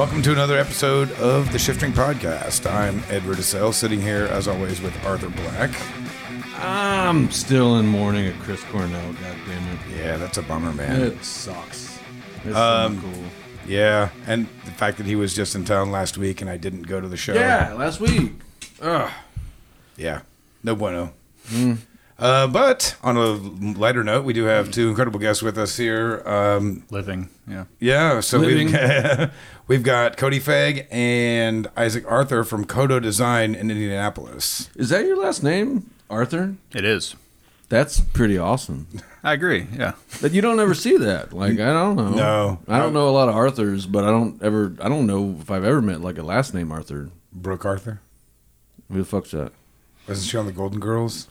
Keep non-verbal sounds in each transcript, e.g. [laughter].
Welcome to another episode of the Shifting Podcast. I'm Ed Rudisell, sitting here as always with Arthur Black. I'm still in mourning at Chris Cornell. God damn it! Yeah, that's a bummer, man. It sucks. It's Um, so cool. Yeah, and the fact that he was just in town last week and I didn't go to the show. Yeah, last week. Ugh. Yeah, no bueno. Uh, but on a lighter note, we do have two incredible guests with us here. Um, Living, yeah. yeah, so we've, Living. [laughs] [laughs] we've got Cody Fague and Isaac Arthur from Kodo Design in Indianapolis. Is that your last name, Arthur? It is. That's pretty awesome. I agree. Yeah. But you don't ever see that. Like I don't know. No. I don't know a lot of Arthurs, but I don't ever. I don't know if I've ever met like a last name Arthur. Brooke Arthur. Who the fuck's that? Wasn't she on the Golden Girls?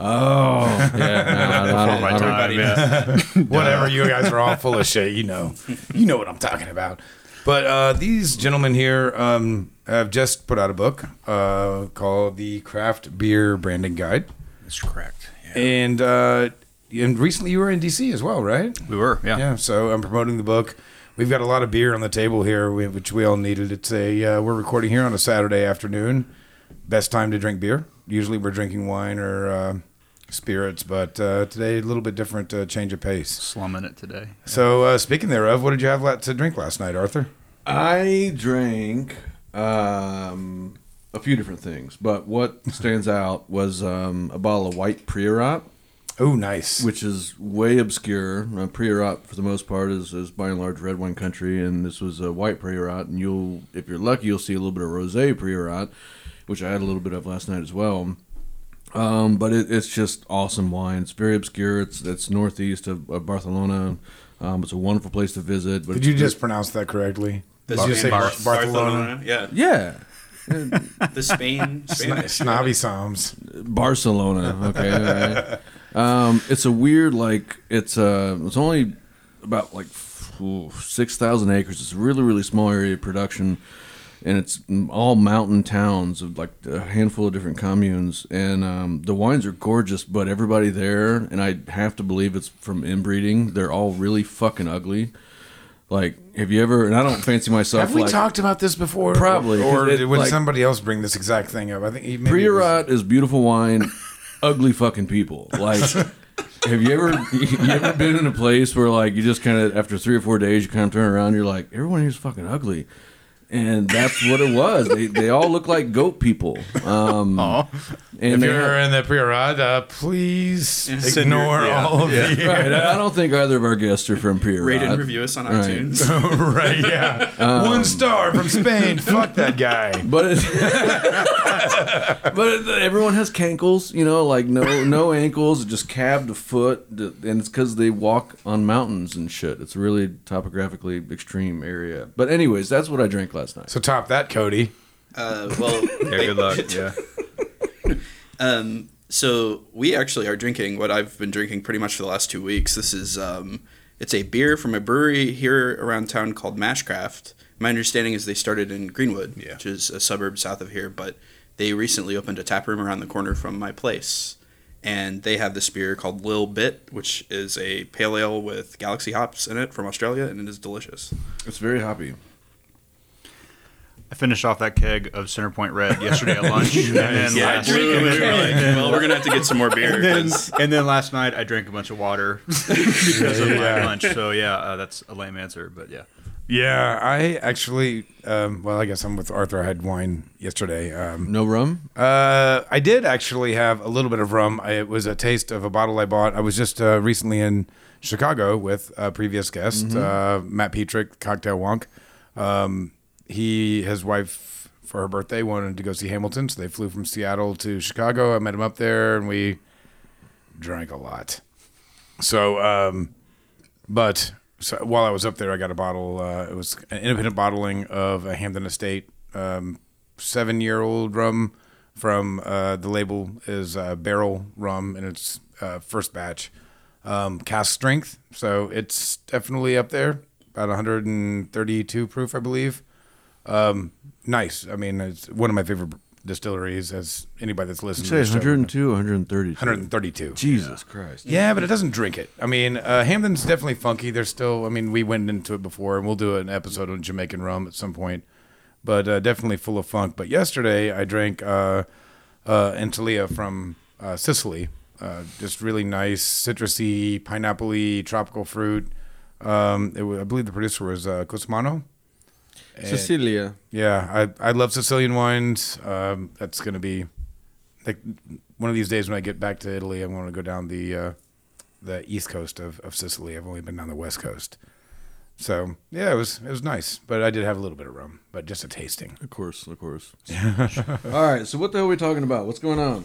Oh, yeah. no, I don't- my time. Yeah. [laughs] Whatever, you guys are all full of shit. You know, you know what I'm talking about. But uh, these gentlemen here um, have just put out a book uh, called the Craft Beer Branding Guide, That's correct. Yeah. and uh, and recently you were in DC as well, right? We were. Yeah. Yeah. So I'm promoting the book. We've got a lot of beer on the table here, which we all needed. It's a uh, we're recording here on a Saturday afternoon. Best time to drink beer. Usually we're drinking wine or uh, spirits, but uh, today a little bit different. Uh, change of pace. Slumming it today. So, uh, speaking thereof, what did you have to drink last night, Arthur? I drank um, a few different things, but what [laughs] stands out was um, a bottle of white Priorat, Oh, nice. which is way obscure. Uh, Priorat, for the most part, is, is by and large red wine country, and this was a white Priorat. And you'll, if you're lucky, you'll see a little bit of rosé Priorat, which I had a little bit of last night as well. Um, but it, it's just awesome wine. It's very obscure. It's it's northeast of, of Barcelona. Um, it's a wonderful place to visit. But Did you just pronounce that correctly? Did The you say Bar- Bar- Barcelona? Yeah. Yeah, The Spain. [laughs] Spain Sna- Snobby Psalms. Barcelona. Okay, all right. [laughs] Um, it's a weird like it's uh it's only about like six thousand acres. It's a really really small area of production, and it's all mountain towns of like a handful of different communes. And um, the wines are gorgeous, but everybody there, and I have to believe it's from inbreeding. They're all really fucking ugly. Like, have you ever? And I don't fancy myself. Have we like, talked about this before? Probably, Or it, would like- somebody else bring this exact thing up? I think it was- Priorat is beautiful wine, ugly fucking people. Like, [laughs] have you ever you ever been in a place where like you just kind of after three or four days you kind of turn around, you're like everyone here's fucking ugly, and that's what it was. They they all look like goat people. Um, and If you're have- in the Priorat, please Send ignore your- yeah, all of the. right, I I don't think either of our guests are from Priorat. Rate and review us on iTunes. [laughs] right, yeah. One star from Spain. Fuck that guy. But it, [laughs] but it, everyone has cankles, you know, like no no ankles, just calved a foot, and it's because they walk on mountains and shit. It's a really topographically extreme area. But anyways, that's what I drank last night. So top that, Cody. Uh, well, [laughs] Yeah. Good luck. Yeah. [laughs] um, so we actually are drinking what I've been drinking pretty much for the last two weeks. This is um, it's a beer from a brewery here around town called Mashcraft. My understanding is they started in Greenwood, Yeah. which is a suburb south of here, but they recently opened a tap room around the corner from my place. And they have this beer called Lil Bit, which is a pale ale with galaxy hops in it from Australia, and it is delicious. It's very hoppy. I finished off that keg of Centerpoint Red yesterday at lunch, [laughs] and then Yeah, last, we were like, well, we're gonna have to get some more beer. and then, 'cause- and then last night I drank a bunch of water [laughs] because of my lunch. So yeah, uh, that's a lame answer, but yeah. Yeah, I actually. Um, well, I guess I'm with Arthur. I had wine yesterday. Um, No rum. Uh, I did actually have a little bit of rum. I, it was a taste of a bottle I bought. I was just uh, recently in Chicago with a previous guest, uh, Matt Pietrek, Cocktail Wonk. Um, he, his wife, for her birthday, wanted to go see Hamilton, so they flew from Seattle to Chicago. I met him up there, and we drank a lot. So, um, but so while I was up there, I got a bottle. Uh, it was an independent bottling of a Hampden Estate um, seven-year-old rum from uh, the label is uh, Barrel Rum, and it's uh, first batch um, strength. So it's definitely up there, about 132 proof, I believe. Um, nice. I mean, it's one of my favorite distilleries, as anybody that's listening. Say 102, 130. 132. Jesus Christ. Yeah, but it doesn't drink it. I mean, uh, Hampden's definitely funky. There's still, I mean, we went into it before, and we'll do an episode on Jamaican rum at some point, but uh, definitely full of funk. But yesterday, I drank uh, uh, Anthilia from uh, Sicily. Uh, just really nice, citrusy, pineapple-y, tropical fruit. Um, it I believe the producer was uh, Cosmano. Cecilia. Yeah, I I love Sicilian wines. Um, that's gonna be like one of these days when I get back to Italy. I'm going to go down the uh, the east coast of, of Sicily. I've only been down the west coast. So yeah, it was it was nice, but I did have a little bit of rum, but just a tasting. Of course, of course. [laughs] All right, so what the hell are we talking about? What's going on?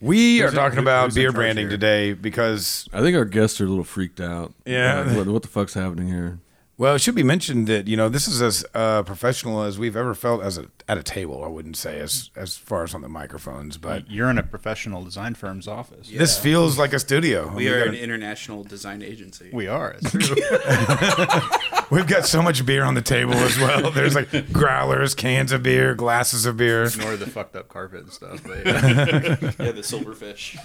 We are talking who- about beer branding here? today because I think our guests are a little freaked out. Yeah. Like, what, what the fuck's happening here? Well, it should be mentioned that you know this is as uh, professional as we've ever felt as a at a table. I wouldn't say as as far as on the microphones, but You're in a professional design firm's office. this feels like a studio. We are got an a- international design agency. We are. It's true. [laughs] We've got so much beer on the table as well. [laughs] There's like growlers, cans of beer, glasses of beer. Ignore the fucked up carpet and stuff. But [laughs] yeah. yeah, the silverfish.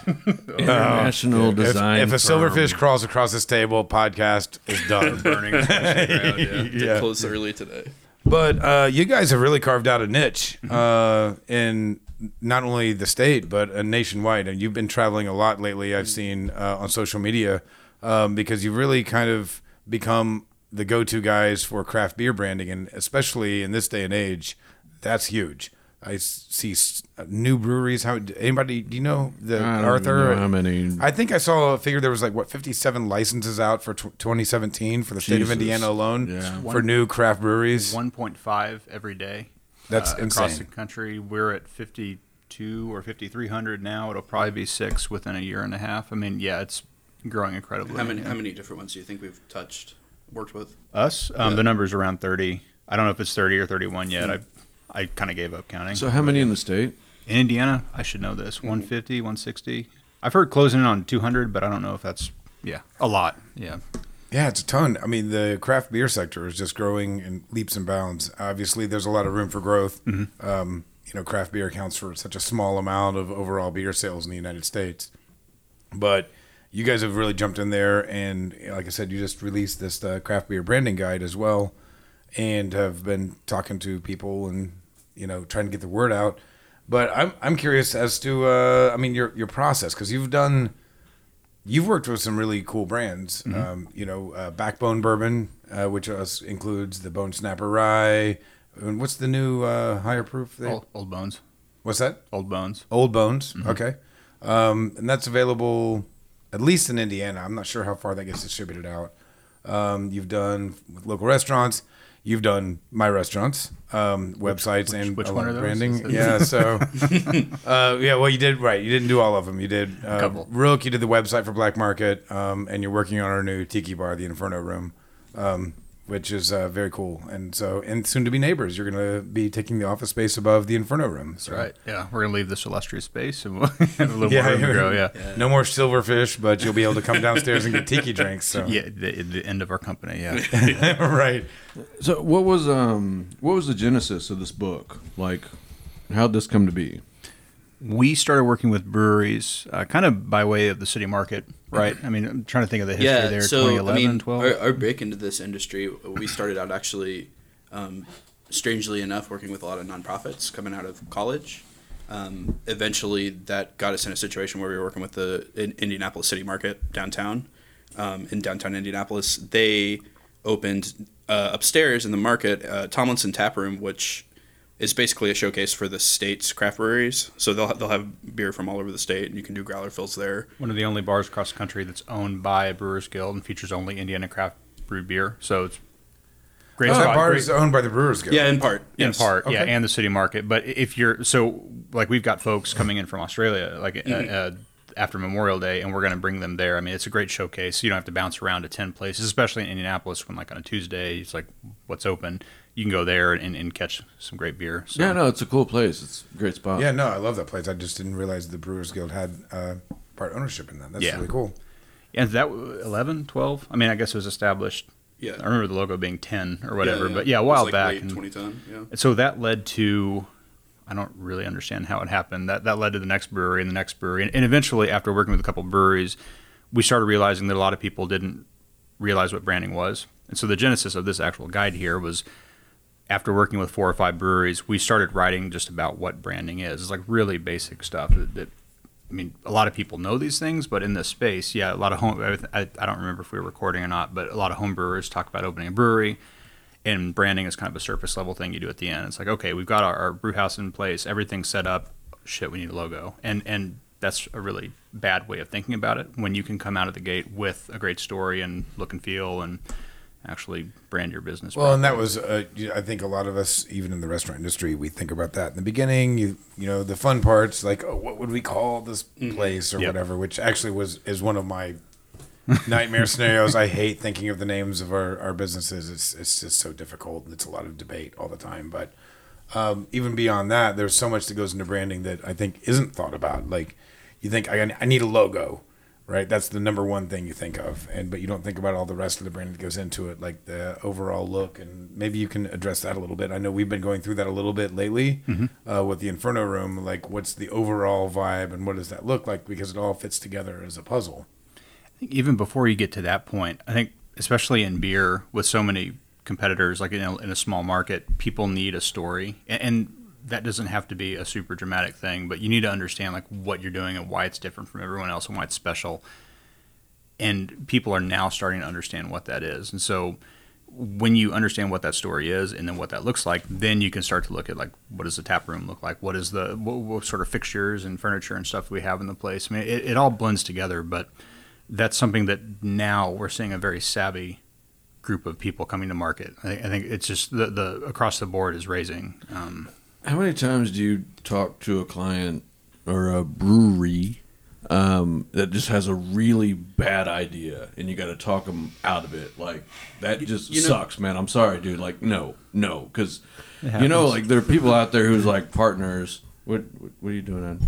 International If, design. if a silverfish crawls across this table, podcast is done. burning across the [laughs] ground, yeah. Did Yeah. close early today. But uh, you guys have really carved out a niche uh, in not only the state but uh, nationwide. And you've been traveling a lot lately. I've seen uh, on social media um, because you've really kind of become the go-to guys for craft beer branding, and especially in this day and age, that's huge. I s- see new breweries. How anybody? Do you know the I don't Arthur? know how many. I think I saw a figure. There was like what 57 licenses out for tw 2017 for the state of Indiana alone Yeah. for new craft breweries. 1.5 every day. That's uh, Across the country, we're at 52 or 5,300 now. It'll probably be six within a year and a half. I mean, yeah, it's growing incredibly. How many how many different ones do you think we've touched, worked with? Us, um, the number's around 30. I don't know if it's 30 or 31 yet. I I kind of gave up counting. So how many in the state? in Indiana, I should know this 150, 160. I've heard closing in on 200, but I don't know if that's yeah a lot. Yeah. Yeah, it's a ton. I mean, the craft beer sector is just growing in leaps and bounds. Obviously, there's a lot of room for growth. Um, you know, craft beer accounts for such a small amount of overall beer sales in the United States. But you guys have really jumped in there, and like I said, you just released this uh, craft beer branding guide as well, and have been talking to people and you know trying to get the word out. But I'm I'm curious as to uh, I mean your your process because you've done you've worked with some really cool brands. Um, you know, uh, Backbone Bourbon, uh, which us includes the Bone Snapper Rye. And what's the new uh, higher proof? Thing? Old, old bones. What's that? Old bones. Old Bones. Okay, um, and that's available at least in Indiana. I'm not sure how far that gets distributed out. Um, you've done with local restaurants. You've done my restaurants, um, websites, and which one are those? branding. Yeah, so [laughs] uh, yeah, well, you did right. You didn't do all of them. You did uh, couple. Rook. You did the website for Black Market, um, and you're working on our new tiki bar, the Inferno Room, um, which is uh, very cool. And so, and soon to be neighbors. You're going to be taking the office space above the Inferno Room. So. Right. Yeah, we're gonna leave this illustrious space and we'll [laughs] have a [laughs] little Yeah, more room to yeah. grow. Yeah. No more silverfish, but you'll be able to come [laughs] downstairs and get tiki drinks. So. Yeah. The, the end of our company. Yeah. right. So what was um what was the genesis of this book? Like, how'd this come to be? we started working with breweries, uh, kind of by way of the city market. Right. I mean, I'm trying to think of the history yeah, there. so 2011, I mean, 12. our, our break into this industry, we started out actually, um, strangely enough, working with a lot of nonprofits coming out of college. Um, eventually, that got us in a situation where we were working with the in Indianapolis City Market downtown, um, in downtown Indianapolis. They opened uh, upstairs in the market uh, Tomlinson Tap Room, which is basically a showcase for the state's craft breweries. So they'll they'll have beer from all over the state, and you can do growler fills there. One of the only bars across the country that's owned by a Brewers Guild and features only Indiana craft brewed beer. So it's great. Oh, that bar great- is owned by the Brewers Guild. Yeah, in part. in yes. part, yeah, and the city market. But if you're so like we've got folks coming in from Australia, like uh, uh, after Memorial Day, and we're going to bring them there. I mean, it's a great showcase. You don't have to bounce around to ten places, especially in Indianapolis when like on a Tuesday, it's like what's open. You can go there and, and catch some great beer. So. Yeah, no, it's a cool place. It's a great spot. Yeah, no, I love that place. I just didn't realize the Brewers Guild had uh, part ownership in that. That's Yeah. really cool. And that 11, 12? I mean, I guess it was established. Yeah. I remember the logo being 10 or whatever, yeah. but yeah, a It was while like back. late and- 2010. Yeah. And so that led to I don't really understand how it happened. That that led to the next brewery and the next brewery, and, and eventually, after working with a couple breweries, we started realizing that a lot of people didn't realize what branding was. And so the genesis of this actual guide here was after working with four or five breweries, we started writing just about what branding is. It's like really basic stuff that, that I mean, a lot of people know these things, but in this space, yeah, a lot of home. I, I don't remember if we were recording or not, but a lot of home brewers talk about opening a brewery, and branding is kind of a surface level thing you do at the end. It's like, okay, we've got our, our brew house in place, everything's set up. Shit, we need a logo, and and that's a really bad way of thinking about it. When you can come out of the gate with a great story and look and feel and actually brand your business. Well, and that was, uh, I think a lot of us, even in the restaurant industry, we think about that in the beginning. You, you know, the fun parts, like, oh, what would we call this place or Yep. whatever, which actually was is one of my nightmare [laughs] scenarios. I hate thinking of the names of our, our businesses. It's it's just so difficult, and it's a lot of debate all the time. But um, even beyond that, there's so much that goes into branding that I think isn't thought about. Like, you think I, I need a logo, right? That's the number one thing you think of, and but you don't think about all the rest of the brand that goes into it, like the overall look, and maybe you can address that a little bit. I know we've been going through that a little bit lately uh, with the Inferno Room. Like, what's the overall vibe, and what does that look like? Because it all fits together as a puzzle. I think even before you get to that point, I think especially in beer with so many competitors, like in a, in a small market, people need a story, and, and that doesn't have to be a super dramatic thing, but you need to understand like what you're doing and why it's different from everyone else and why it's special. And people are now starting to understand what that is, and so when you understand what that story is and then what that looks like, then you can start to look at like what does the tap room look like? What is the what, what sort of fixtures and furniture and stuff we have in the place? I mean, it, it all blends together, but that's something that now we're seeing a very savvy group of people coming to market. I think, I think it's just the, the across the board is raising. Um, How many times do you talk to a client or a brewery um, that just has a really bad idea and you got to talk them out of it? Like that just you know- sucks, man. I'm sorry, dude. Like no, no, because you know, like there are people out there who's like partners. What what, what are you doing? Ed?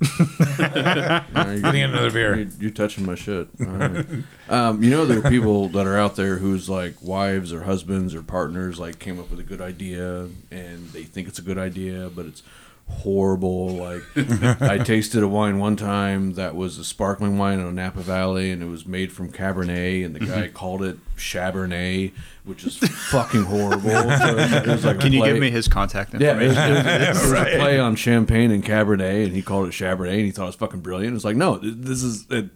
Getting another beer. You, you touching my shit. Right. um, you know, there are people that are out there whose like wives or husbands or partners like came up with a good idea and they think it's a good idea, but it's horrible. Like [laughs] I tasted a wine one time that was a sparkling wine in Napa Valley, and it was made from Cabernet, and the guy mm-hmm. called it Chabernet, which is fucking horrible. [laughs] So it was like can you play- give me his contact yeah, it was, information? it was- it was [laughs] a play on champagne and Cabernet, and he called it Chabernet, and he thought it was fucking brilliant. It's like, no, this is it,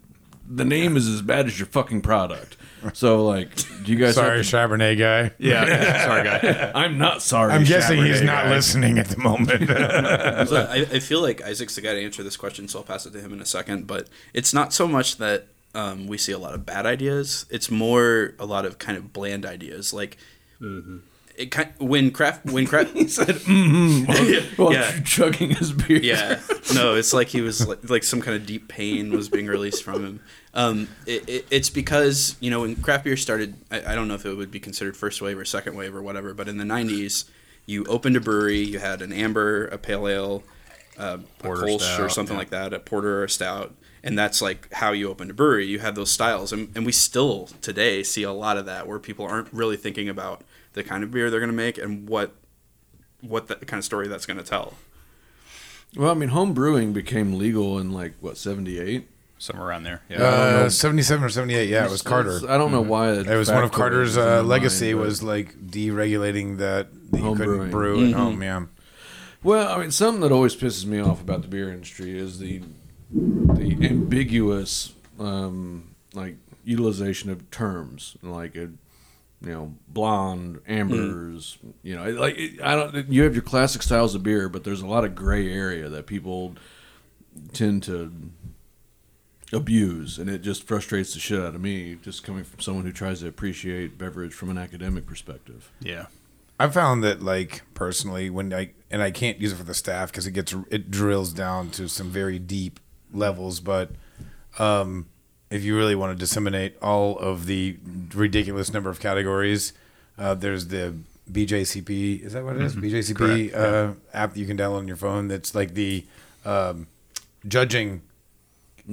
the name is as bad as your fucking product. So, like, do you guys? Sorry, have Chabernet guy. yeah, yeah, [laughs] sorry, guy. I'm not sorry. I'm guessing he's not guy. listening at the moment. [laughs] So I, I feel like Isaac's the guy to answer this question, so I'll pass it to him in a second. But it's not so much that um, we see a lot of bad ideas; it's more a lot of kind of bland ideas. Like it kind when craft when craft [laughs] He said, mm-hmm, while Yeah. [laughs] chugging his beer. yeah no it's like he was like, like some kind of deep pain was being released from him um, it, it, it's because you know when craft beer started I, I don't know if it would be considered first wave or second wave or whatever but in the 90s you opened a brewery you had an amber a pale ale uh, a Porter kolsch or something yeah. like that a porter or a stout and that's like how you opened a brewery you had those styles and, and we still today see a lot of that where people aren't really thinking about the kind of beer they're going to make and what what the kind of story that's going to tell Well, I mean, home brewing became legal in like what '78. somewhere around there. Yeah. uh, 77 or 78, yeah, it was Carter. I don't know why. It was one of Carter's uh, legacy was like deregulating that, that you Home couldn't brewing. brew at home. Yeah, Well, I mean, something that always pisses me off about the beer industry is the the ambiguous um, like utilization of terms, like a you know blonde, ambers. You know, like it- I don't. You have your classic styles of beer, but there's a lot of gray area that people tend to abuse, and it just frustrates the shit out of me. Just coming from someone who tries to appreciate beverage from an academic perspective. yeah. I found that like personally when I and I can't use it for the staff because it gets it drills down to some very deep levels, but um, if you really want to disseminate all of the ridiculous number of categories, uh, there's the BJCP. Is that what it is? BJCP uh, app that you can download on your phone. That's like the um, judging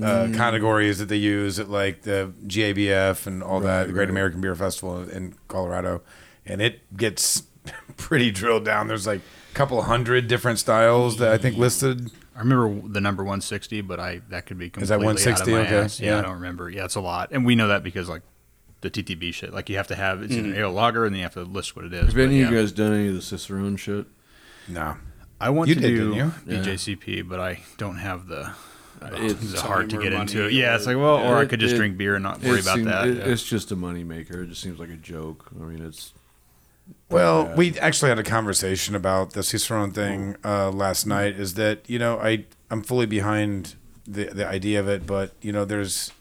uh, categories that they use at like the GABF and all that, the Great right. American Beer Festival in Colorado, and it gets [laughs] pretty drilled down. There's like a couple hundred different styles that I think listed. I remember the number 160, but I that could be completely Is that 160? out of my Okay, ass. Yeah, yeah. I don't remember. Yeah, it's a lot, and we know that because like the TTB shit. Like you have to have it's an ale lager, and then you have to list what it is. Have but any of yeah. you guys done any of the Cicerone shit? No. I want You to did, do didn't? Yeah. BJCP, but I don't have the. Uh, it's It's hard to get into it. Yeah, it's like well, or I could just it- drink beer and not worry about seem- that. it- yeah. It's just a moneymaker. It just seems like a joke. I mean, it's Well, we actually had a conversation about the Cicerone thing uh, last night. Is that you know I I'm fully behind the the idea of it, but you know there's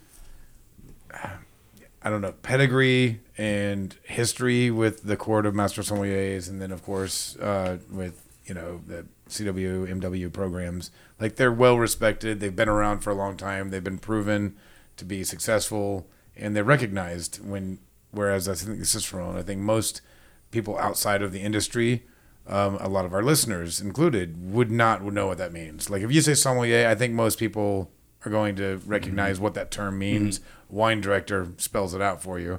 I don't know pedigree and history with the court of master sommeliers, and then of course uh, with you know the CW MW programs. Like they're well respected. They've been around for a long time. They've been proven to be successful, and they're recognized. When whereas I think Cicerone, I think most people outside of the industry, um, a lot of our listeners included, would not know what that means. Like if you say sommelier, I think most people are going to recognize what that term means. Wine director spells it out for you,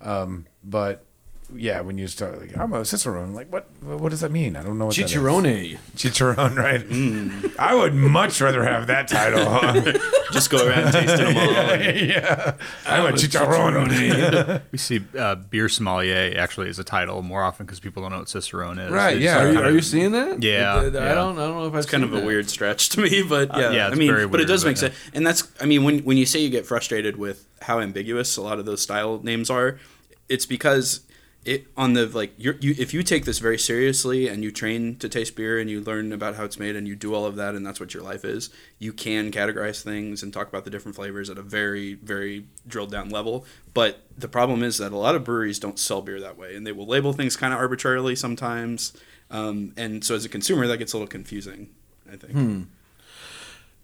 um, but yeah, when you start like I'm a Cicerone, like what what does that mean? I don't know what that is. Chicharone. Chicharron, [laughs] right? I would much rather have that title. Huh? [laughs] Just go around tasting them all. [laughs] yeah, I'm a chicharron. we see uh, beer sommelier actually as a title more often because people don't know what Cicerone is. Right, They yeah. Are you, are you seeing that? Yeah, I, I yeah. don't. I don't know if I've It's kind seen of a that. weird stretch to me, but yeah, Uh, yeah, I mean, very but it does but make yeah. sense. And that's, I mean, when when you say you get frustrated with how ambiguous a lot of those style names are, it's because it on the like you if you take this very seriously and you train to taste beer and you learn about how it's made and you do all of that and that's what your life is, you can categorize things and talk about the different flavors at a very very drilled down level. But the problem is that a lot of breweries don't sell beer that way, and they will label things kind of arbitrarily sometimes. Um, and so as a consumer, that gets a little confusing. I think.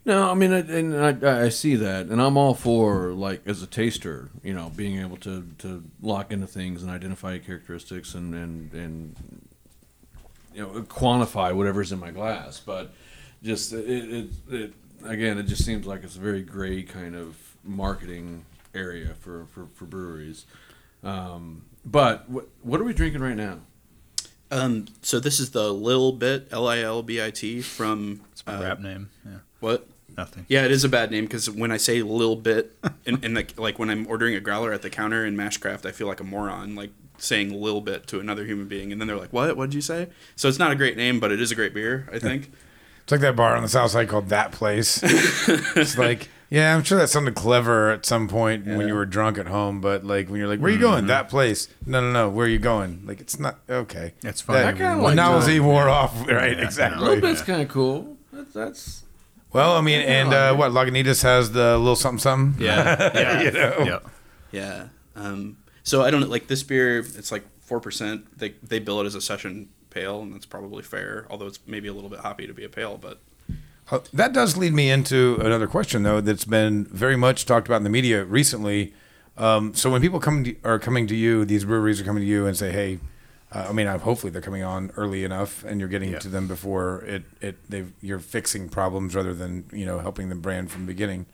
No, I mean, I- and I, I see that, and I'm all for like as a taster, you know, being able to, to lock into things and identify characteristics and and and you know quantify whatever's in my glass. But just it, it, it again, it just seems like it's a very gray kind of marketing area for for, for breweries. Um, but what what are we drinking right now? Um, so this is the Lil Bit, L I L B I T from It's my uh, rap name. Yeah, What? Nothing. Yeah, it is a bad name because when I say little Bit, [laughs] and, and like, like when I'm ordering a growler at the counter in Mashcraft, I feel like a moron, like saying little Bit to another human being, and then they're like, "What? What did you say?" So it's not a great name, but it is a great beer, I think. It's like that bar on the south side called That Place. [laughs] it's like, yeah, I'm sure that sounded clever at some point when you were drunk at home, but like when you're like, where are you mm-hmm. going? That place. No, no, no. Where are you going? Like, it's not okay. It's funny. That, I kinda the like novelty that. wore off, [laughs] right? A exactly. little bit's kind of cool. That's, that's Well, I mean, and uh, what Lagunitas has the little something something. Yeah, [laughs] yeah, You know? yeah. Yeah. Um, so I don't like this beer. It's like four percent. They they bill it as a session pale, and that's probably fair. Although it's maybe a little bit hoppy to be a pale, but Uh, that does lead me into another question, though, that's been very much talked about in the media recently. Um, so when people come to, are coming to you, these breweries are coming to you and say, "Hey," uh, I mean, uh, hopefully they're coming on early enough, and you're getting Yeah. to them before it it they you're fixing problems rather than you know helping them brand from the beginning.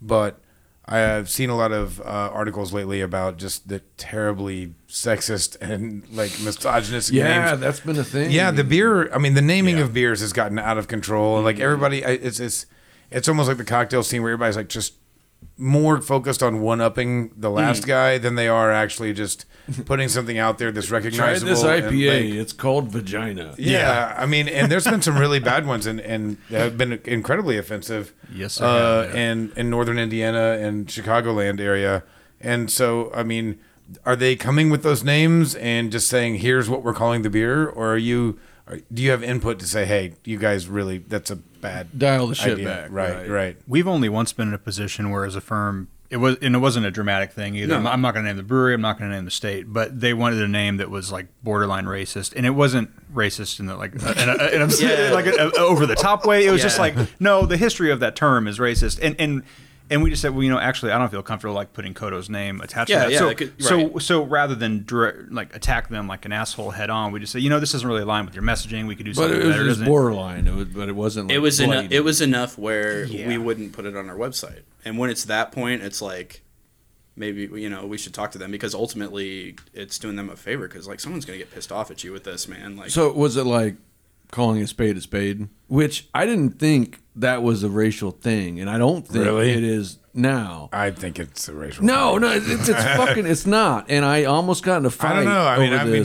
But I have seen a lot of uh, articles lately about just the terribly sexist and like misogynistic yeah, names that's been a thing. yeah, the beer. I mean, the naming Yeah. of beers has gotten out of control, like everybody, it's it's it's almost like the cocktail scene where everybody's like just more focused on one upping the last Mm. guy than they are actually just putting something out there that's [laughs] Try recognizable. this IPA. like, it's called Vagina. yeah, I mean, and there's been some really bad ones, and and have been incredibly offensive. Yes, sir. uh, yeah. and in northern Indiana and Chicagoland area, and so I mean, are they coming with those names and just saying, "Here's what we're calling the beer," or are you? Are, do you have input to say, "Hey, you guys really that's a bad Dial the shit idea." back, Right, right. right. We've only once been in a position where, as a firm, it was and it wasn't a dramatic thing either. No. I'm, I'm not going to name the brewery. I'm not going to name the state, but they wanted a name that was like borderline racist, and it wasn't racist in the like, uh, in a, in a, Yeah. like a, a over the top way. It was just like, no, the history of that term is racist, and and. And we just said, well, you know, actually, I don't feel comfortable like putting Kodo's name attached Yeah, to that. yeah, so, could- so, right. so rather than direct, like attack them like an asshole head on, we just say, you know, this doesn't really align with your messaging. We could do But something it was better. just doesn't it? borderline. It was, but it wasn't. Like it was enough. It was enough where Yeah. we wouldn't put it on our website. And when it's that point, it's like maybe you know we should talk to them because ultimately it's doing them a favor because like someone's gonna get pissed off at you with this man. Like So was it like calling a spade a spade, which I didn't think that was a racial thing, and I don't think Really? it is now. I think it's a racial. No, no, it's, it's [laughs] fucking, it's not. And I almost got in a fight I don't know. I mean, I mean,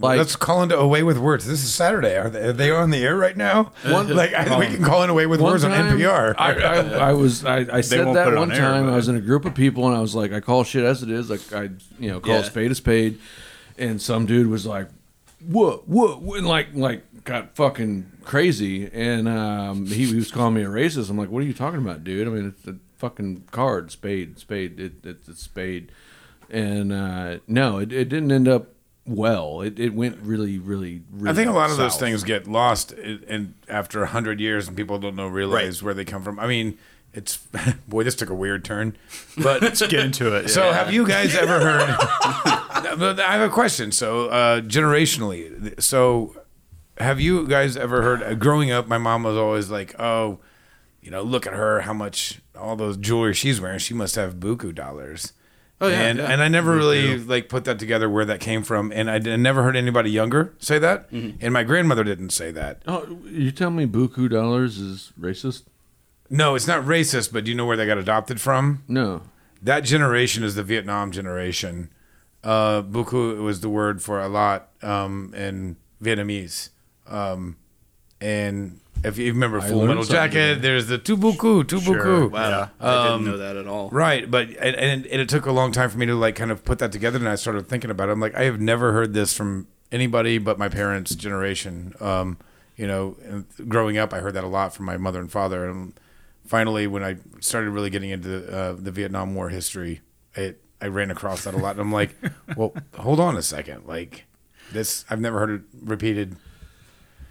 like, Let's call into A Way with Words. This is Saturday. Are they, are they on the air right now? [laughs] like I, we can call in Away with One Words on NPR. I, I, I was I, I said that one on time. but- I was in a group of people and I was like, I call shit as it is. Like I, you know, call Yeah. a spade a spade. And some dude was like, "What? What?" what," and like like got fucking crazy. And um, he, he was calling me a racist. I'm like, "What are you talking about, dude? I mean, it's a fucking card, spade, spade. It, it's a spade." And uh, no, it, it didn't end up well. It, it went really, really, really. I think a lot of those things get lost in, in after hundred years, and people don't know realize where they come from. I mean, it's [laughs] boy, this took a weird turn, but [laughs] Let's get into it. So, have you guys ever heard? [laughs] I have a question. So, uh, generationally, so have you guys ever heard? Uh, growing up, my mom was always like, "Oh, you know, look at her, how much all those jewelry she's wearing. She must have buku dollars." Oh yeah, and yeah. and I never really like put that together where that came from, and I d- never heard anybody younger say that, and my grandmother didn't say that. Oh, you tell me buku dollars is racist? No, it's not racist, but do you know where they got adopted from? No. that generation is the Vietnam generation. Uh, buku was the word for a lot um, in Vietnamese. Um, and if you remember Full learned Metal Jacket, today. there's the Tubuku, Tubuku. tu buku. Wow, Yeah. I didn't know that at all. Right, but and, and, and it took a long time for me to like kind of put that together, and I started thinking about it. I'm like, I have never heard this from anybody but my parents' generation. Um, you know, and growing up, I heard that a lot from my mother and father, and finally, when I started really getting into uh, the Vietnam War history, it I ran across that a lot, and I'm like, [laughs] well, hold on a second, like this, I've never heard it repeated.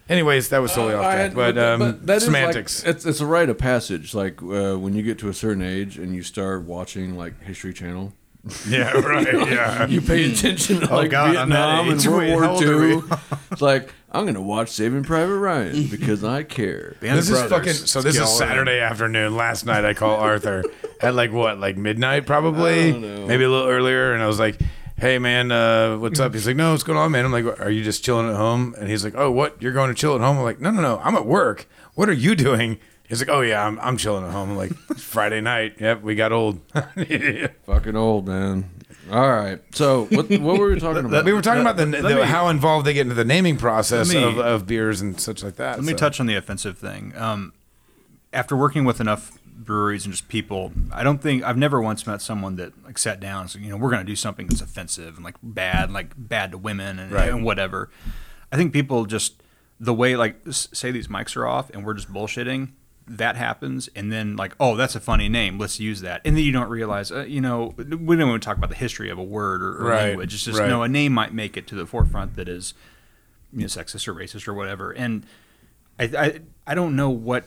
Anyways, that was totally off I track, had- but, um, that is semantics. Like, it's it's a rite of passage. Like uh, when you get to a certain age and you start watching like History Channel, [laughs] yeah, right, [laughs] yeah. you pay attention to Oh, like God, I'm that Vietnam and age. World War old II. [laughs] it's like I'm gonna watch Saving Private Ryan because I care. Band this of is fucking. So this is Let's get all in. Saturday afternoon. Last night I called Arthur at like what, like midnight probably, I don't know. maybe a little earlier, and I was like, "Hey man, uh, what's up?" He's like, "No, what's going on, man?" I'm like, "Are you just chilling at home?" And he's like, "Oh, what? You're going to chill at home?" I'm like, "No, no, no, I'm at work. What are you doing?" He's like, "Oh yeah, I'm, I'm chilling at home." I'm like, [laughs] Friday night. Yep, we got old." [laughs] Fucking old man. All right. So what what were we talking about? we were talking about the, the me- how involved they get into the naming process Let me- of, of beers and such like that. Let me so. touch on the offensive thing. Um, after working with enough breweries and just people, I don't think I've never once met someone that like sat down and said, you know, we're going to do something that's offensive and like bad, like bad to women and, Right. and whatever. I think people just the way like say these mics are off and we're just bullshitting. That happens, and then like, oh, that's a funny name. Let's use that, and then you don't realize, uh, you know, we don't want to talk about the history of a word or, or Right, language. It's just right. no, a name might make it to the forefront that is you know, sexist or racist or whatever. And I, I, I don't know what.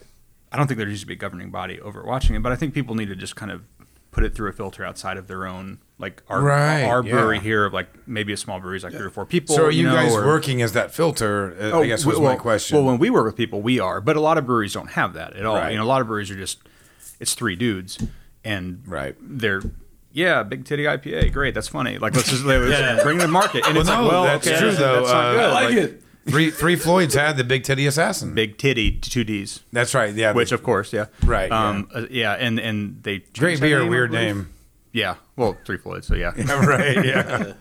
I don't think there needs to be a governing body over watching it, but I think people need to just kind of put it through a filter outside of their own, like our Right, our brewery yeah. here of like maybe a small brewery is like three or four people. So are you know, guys or- working as that filter? uh, Oh, I guess was well, my question. Well, when we work with people, we are, but a lot of breweries don't have that at all. Right. You know, a lot of breweries are just it's three dudes, and Right. they're yeah, big titty IPA, great, that's funny. Like let's just let's [laughs] bring the market, and Well, it's no, like well, that's okay, true though. That's not Uh, good. I like Like, it. Three Three Floyds had the Big Titty Assassin. Big titty, two D's. That's right. Yeah. Which, of course, yeah, Right, Um, yeah. Uh, yeah, and and they great beer, name, weird name. Yeah, well, Three Floyds. so yeah. Yeah, [laughs] right. [laughs] Yeah.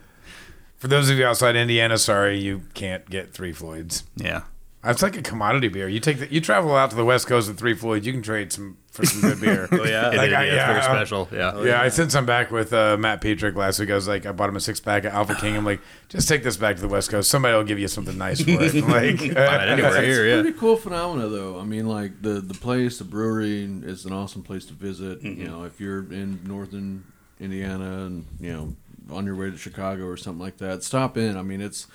For those of you outside Indiana, sorry you can't get Three Floyds. Yeah. It's like a commodity beer. You take the, you travel out to the West Coast with Three Floyd. you can trade some for some good beer. [laughs] Oh yeah. It Like, is, I- yeah, yeah, it's very special. Yeah. Oh, yeah, I sent some back with uh, Matt Pietrek last week. I was like, I bought him a six pack of Alpha King. I'm like, just take this back to the West Coast. Somebody will give you something nice for it. [laughs] Like, Find it uh, anywhere here, yeah. Pretty cool phenomena, though. I mean, like the the place, the brewery is an awesome place to visit. You mm-hmm. know, if you're in northern Indiana and you know on your way to Chicago or something like that, stop in. I mean, it's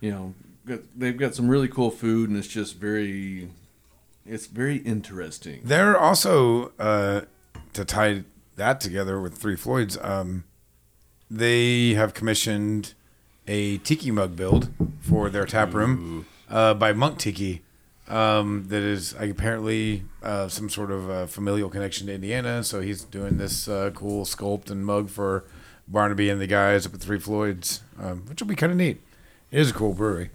you know got, they've got some really cool food, and it's just very it's very interesting. They're also uh, to tie that together with Three Floyds. Um, they have commissioned a tiki mug build for their tap room uh, by Munktiki. Um, that is apparently uh, some sort of uh, familial connection to Indiana. So he's doing this uh, cool sculpt and mug for Barnaby and the guys up at Three Floyds, um, which will be kind of neat. It is a cool brewery.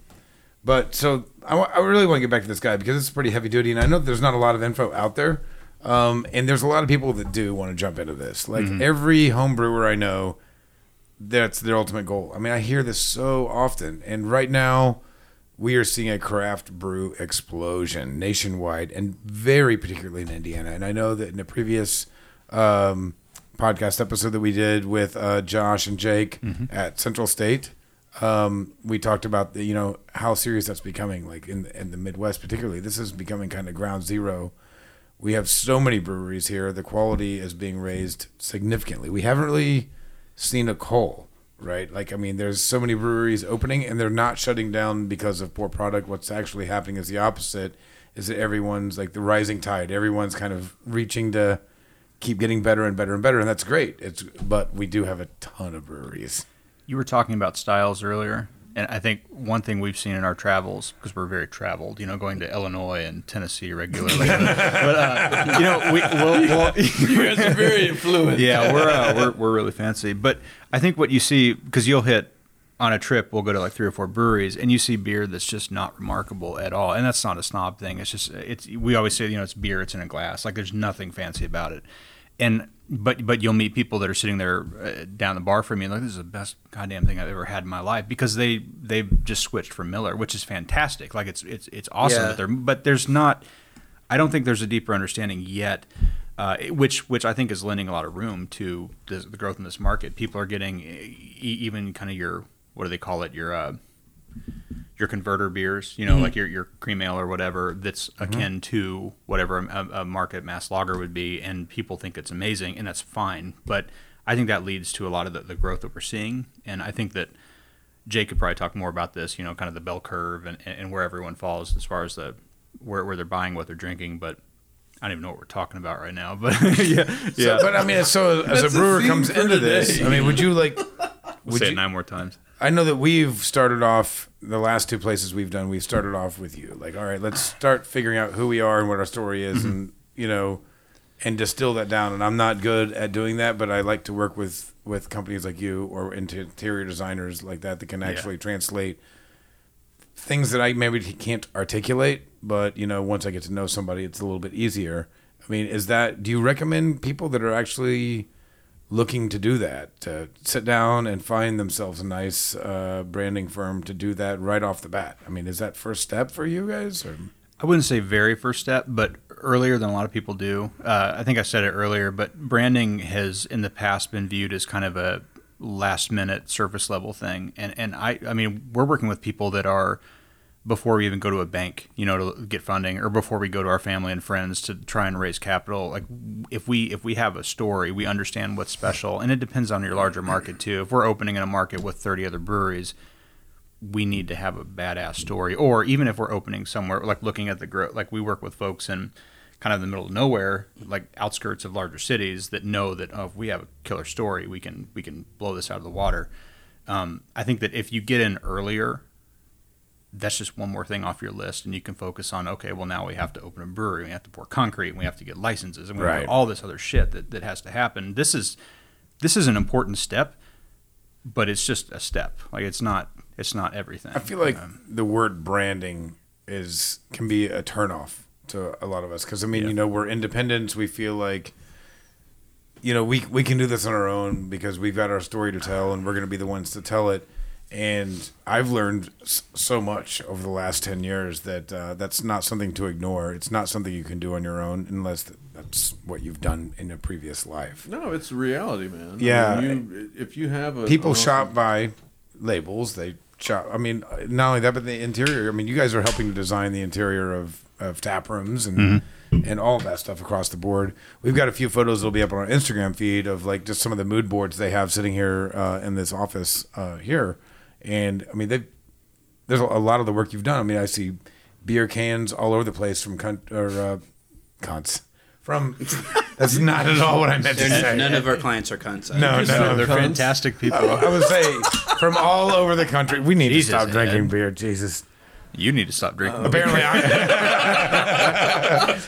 But so I, I really want to get back to this guy because it's pretty heavy duty, and I know there's not a lot of info out there. Um, and there's a lot of people that do want to jump into this. Like every home brewer I know, that's their ultimate goal. I mean, I hear this so often, and right now we are seeing a craft brew explosion nationwide, and very particularly in Indiana. And I know that in a previous um, podcast episode that we did with uh, Josh and Jake at Central State, um, we talked about the, you know how serious that's becoming. Like in in the Midwest, particularly, this is becoming kind of ground zero. We have so many breweries here. The quality is being raised significantly. We haven't really seen a coal, right? Like, I mean, there's so many breweries opening and they're not shutting down because of poor product. What's actually happening is the opposite. Is that everyone's like the rising tide? Everyone's kind of reaching to keep getting better and better and better, and that's great. It's but we do have a ton of breweries. You were talking about styles earlier, and I think one thing we've seen in our travels because we're very traveled, you know, going to Illinois and Tennessee regularly. [laughs] but uh, you know, we, we'll, we'll, [laughs] You guys are very influent. yeah, we're, uh, we're we're really fancy. But I think what you see because you'll hit on a trip, we'll go to like three or four breweries, and you see beer that's just not remarkable at all. And that's not a snob thing. It's just it's we always say you know it's beer, it's in a glass. Like there's nothing fancy about it. And but but you'll meet people that are sitting there uh, down the bar from you like this is the best goddamn thing I've ever had in my life because they they've just switched from Miller, which is fantastic. Like it's it's it's awesome Yeah. that they're but there's not I don't think there's a deeper understanding yet, uh, which which I think is lending a lot of room to the, the growth in this market. People are getting e- even kind of your what do they call it your uh, your converter beers, you know, mm-hmm. like your your cream ale or whatever that's mm-hmm. akin to whatever a, a market mass lager would be, and people think it's amazing, and that's fine. But I think that leads to a lot of the, the growth that we're seeing, and I think that Jake could probably talk more about this, you know, kind of the bell curve and, and where everyone falls as far as the where, where they're buying what they're drinking, but I don't even know what we're talking about right now. But [laughs] yeah, yeah. So, but I mean, so as That's a brewer comes for into today. this, I mean, would you like? we'll Would say you, it nine more times. I know that we've started off the last two places we've done. We've started off with you, like, all right, let's start figuring out who we are and what our story is, mm-hmm. and you know, and distill that down. And I'm not good at doing that, but I like to work with with companies like you or interior designers like that that can actually translate things that I maybe can't articulate. But you know, once I get to know somebody, it's a little bit easier. I mean, is that? Do you recommend people that are actually looking to do that to sit down and find themselves a nice uh, branding firm to do that right off the bat? I mean, is that first step for you guys? Or? I wouldn't say very first step, but earlier than a lot of people do. Uh, I think I said it earlier, but branding has in the past been viewed as kind of a last minute surface level thing. And and I I mean we're working with people that are before we even go to a bank, you know, to get funding, or before we go to our family and friends to try and raise capital. Like if we if we have a story, we understand what's special, and it depends on your larger market too. If we're opening in a market with 30 other breweries, we need to have a badass story. Or even if we're opening somewhere, like looking at the growth, like we work with folks in kind of the middle of nowhere, like outskirts of larger cities that know that oh, if we have a killer story, we can we can blow this out of the water. Um, I think that if you get in earlier, that's just one more thing off your list, and you can focus on okay, well now we have to open a brewery, we have to pour concrete, and we have to get licenses, and we have Right. do all this other shit that, that has to happen. This is this is an important step, but it's just a step. Like it's not it's not everything. I feel like Um, the word branding is can be a turnoff to a lot of us because I mean, Yeah. you know, we're independents. We feel like, you know, we we can do this on our own because we've got our story to tell, and we're going to be the ones to tell it. And I've learned so much over the last ten years that uh, that's not something to ignore. It's not something you can do on your own unless that's what you've done in a previous life. No, it's reality, man. I Yeah. mean, you, if you have a people an shop by labels. They shop. I mean, not only that, but the interior. I mean, you guys are helping to design the interior of, of tap rooms and and all of that stuff across the board. We've got a few photos that'll be up on our Instagram feed of like just some of the mood boards they have sitting here uh, in this office uh, here. And I mean, they there's a, a lot of the work you've done. I mean, I see beer cans all over the place from cunt or uh, cunts. From [laughs] that's not at all what I meant to They're- say. none of our clients are cunts. no, no, no, they're cunts. fantastic people. I would say from all over the country. We need Jesus, to stop drinking Ed. beer. Jesus. you need to stop drinking. Apparently, I,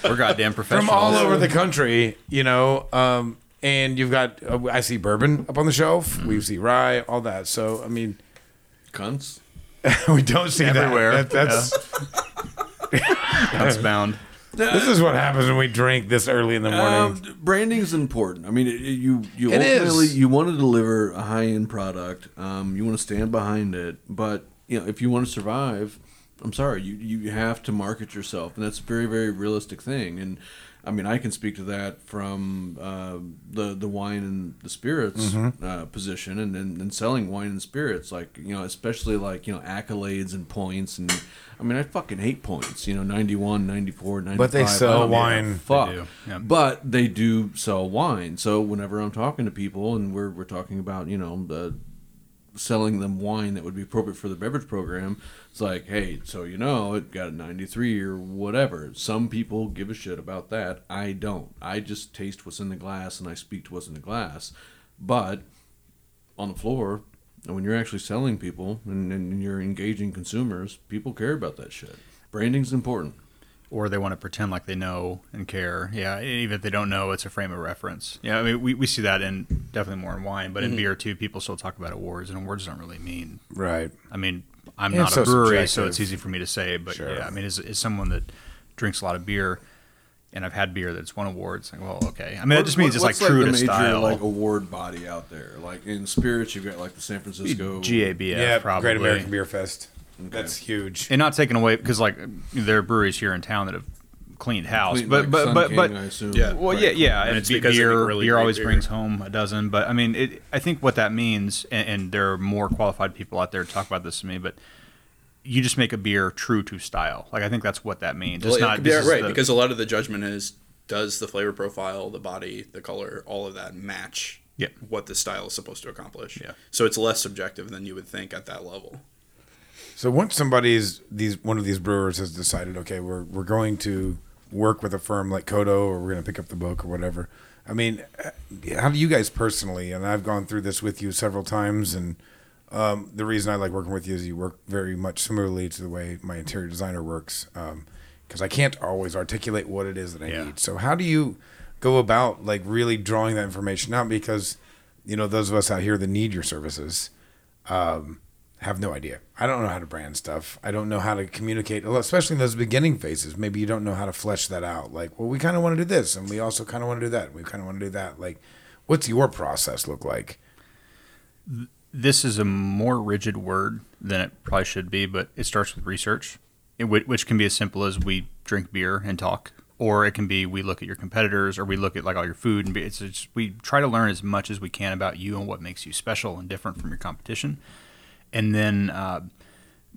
[laughs] We're goddamn professionals. [laughs] from all over the country, you know, um, and you've got uh, I see bourbon up on the shelf. We see rye, all that. So I mean, cunts. [laughs] we don't see Everywhere. that. That- that's [laughs] That's bound. this is what happens when we drink this early in the morning. Um, branding is important. I mean, it, it- you you It is. ultimately you want to deliver a high end product. Um, you want to stand behind it, but you know if you want to survive, I'm sorry, you you have to market yourself, and that's a very very realistic thing. And I mean, I can speak to that from uh, the the wine and the spirits Mm-hmm. uh, position, and, and and selling wine and spirits, like you know, especially like you know accolades and points and. I mean, I fucking hate points. You know, 91, 94, 95. But they sell don't give a wine. Fuck. They yeah. But they do sell wine. So whenever I'm talking to people and we're, we're talking about, you know, the selling them wine that would be appropriate for the beverage program, it's like, hey, so you know, it got a 93 or whatever. Some people give a shit about that. I don't. I just taste what's in the glass and I speak to what's in the glass. But on the floor, and when you're actually selling people and, and you're engaging consumers, people care about that shit. Branding's important. or they want to pretend like they know and care. Yeah, even if they don't know, it's a frame of reference. Yeah, I mean, we, we see that in definitely more in wine, but Mm-hmm. in beer too, people still talk about awards, and awards don't really mean. Right. I mean, I'm Yeah, not it's a so brewery, so it's easy for me to say, but Sure. yeah, I mean, as, as someone that drinks a lot of beer, and I've had beer that's won awards, like, well, okay. I mean, that just means it's like What's, true the to major, style. like award body out there. Like in spirits, you've got like the San Francisco GABF, yeah, probably. Great American Beer Fest. That's huge. and not taken away because like there are breweries here in town that have cleaned house, Clean- but like but Sun but but Yeah. Well, Right. yeah, yeah, And and, it's because beer, really beer always beer. brings home a dozen. But I mean, it, I think what that means, and, and there are more qualified people out there to talk about this than me, but you just make a beer true to style. Like I think that's what that means. It's Well, not yeah, this right, the- because a lot of the judgment is does the flavor profile, the body, the color, all of that match Yeah. what the style is supposed to accomplish. Yeah. So it's less subjective than you would think at that level. So once somebody's these one of these brewers has decided, okay, we're we're going to work with a firm like Kodo, or we're going to pick up the book or whatever. I mean, uh, how do you guys personally? And I've gone through this with you several times, and um, the reason I like working with you is you work very much similarly to the way my interior designer works, because I can't always articulate what it is that I Yeah. need. So how do you go about like really drawing that information out? Because you know those of us out here that need your services um, have no idea. I don't know how to brand stuff. I don't know how to communicate, especially in those beginning phases. Maybe you don't know how to flesh that out. Like, well, we kind of want to do this, and we also kind of want to do that. We kind of want to do that. Like, what's your process look like? this is a more rigid word than it probably should be, but it starts with research, which can be as simple as we drink beer and talk, or it can be we look at your competitors, or we look at like all your food, and it's just, we try to learn as much as we can about you and what makes you special and different from your competition, and then uh,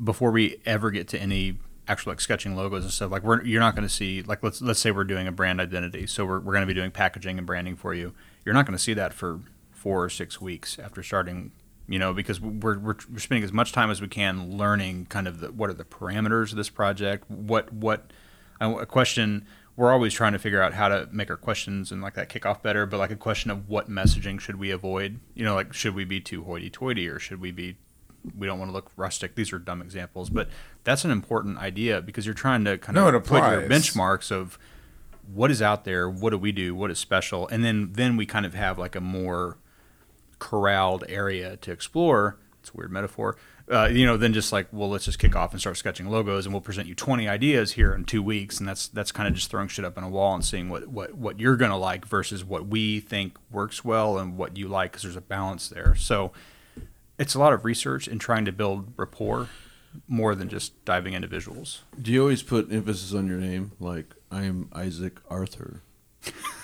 before we ever get to any actual like sketching logos and stuff like we're you're not going to see like let's let's say we're doing a brand identity. So we're, we're going to be doing packaging and branding for you. You're not going to see that for four or six weeks after starting you know because we're, we're, we're spending as much time as we can learning kind of the, what are the parameters of this project what what a question we're always trying to figure out how to make our questions and like that kickoff better but like a question of what messaging should we avoid? You know like should we be too hoity-toity or should we be we don't want to look rustic. These are dumb examples, but that's an important idea because you're trying to kind No, of put your benchmarks of what is out there, what do we do, what is special, and then then we kind of have like a more corralled area to explore. It's a weird metaphor. Uh, you know, then just like, well, let's just kick off and start sketching logos, and we'll present you 20 ideas here in two weeks, and that's that's kind of just throwing shit up on a wall and seeing what what what you're gonna like versus what we think works well and what you like, because there's a balance there. So it's a lot of research and trying to build rapport more than just diving into visuals. Do you always put emphasis on your name? Like, I am Isaac Arthur.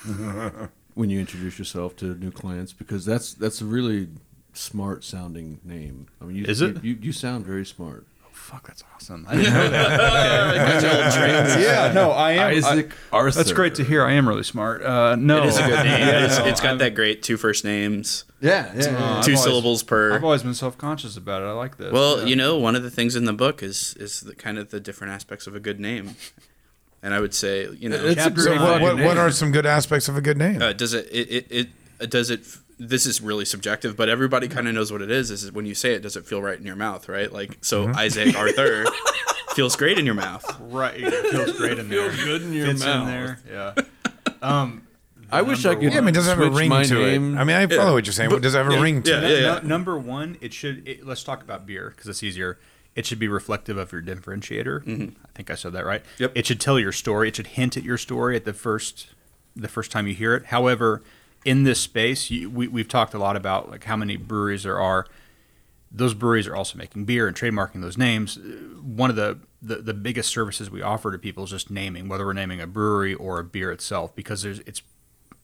[laughs] when you introduce yourself to new clients, because that's that's a really smart sounding name. I mean, you, Is you- You, you sound very smart. Fuck, that's awesome. I didn't know that. [laughs] yeah, no, I am. Isaac I- Arthur. that's great to hear. I am really smart. Uh, no, It is a good name. Yeah, it's, it's got I'm- that great two first names, Yeah, yeah. yeah. I've two always- syllables per. I've always been self-conscious about it. I like this. Well, Yeah. you know, one of the things in the book is is the, kind of the different aspects of a good name, and I would say, you know, It's a great nine. What, what, what are some good aspects of a good name? uh, does it it it, it uh, does it. F- This is really subjective, but everybody mm-hmm. kind of knows what it is. Is when you say it, does it feel right in your mouth, right? Like so, mm-hmm. Isaac Arthur [laughs] feels great in your mouth. right, it feels great in [laughs] there. good in your Fits mouth. in there. Yeah. Um, I wish I could. yeah, I mean, does it have a ring to name. it? I mean, I follow what you're saying. but does it have a ring to yeah, it? Nu- nu- number one, it should. It, let's talk about beer because it's easier. It should be reflective of your differentiator. Mm-hmm. I think I said that right. Yep. It should tell your story. It should hint at your story at the first the first time you hear it. However, in this space, you, we, we've talked a lot about like how many breweries there are. Those breweries are also making beer and trademarking those names. One of the, the, the biggest services we offer to people is just naming, whether we're naming a brewery or a beer itself, because there's it's.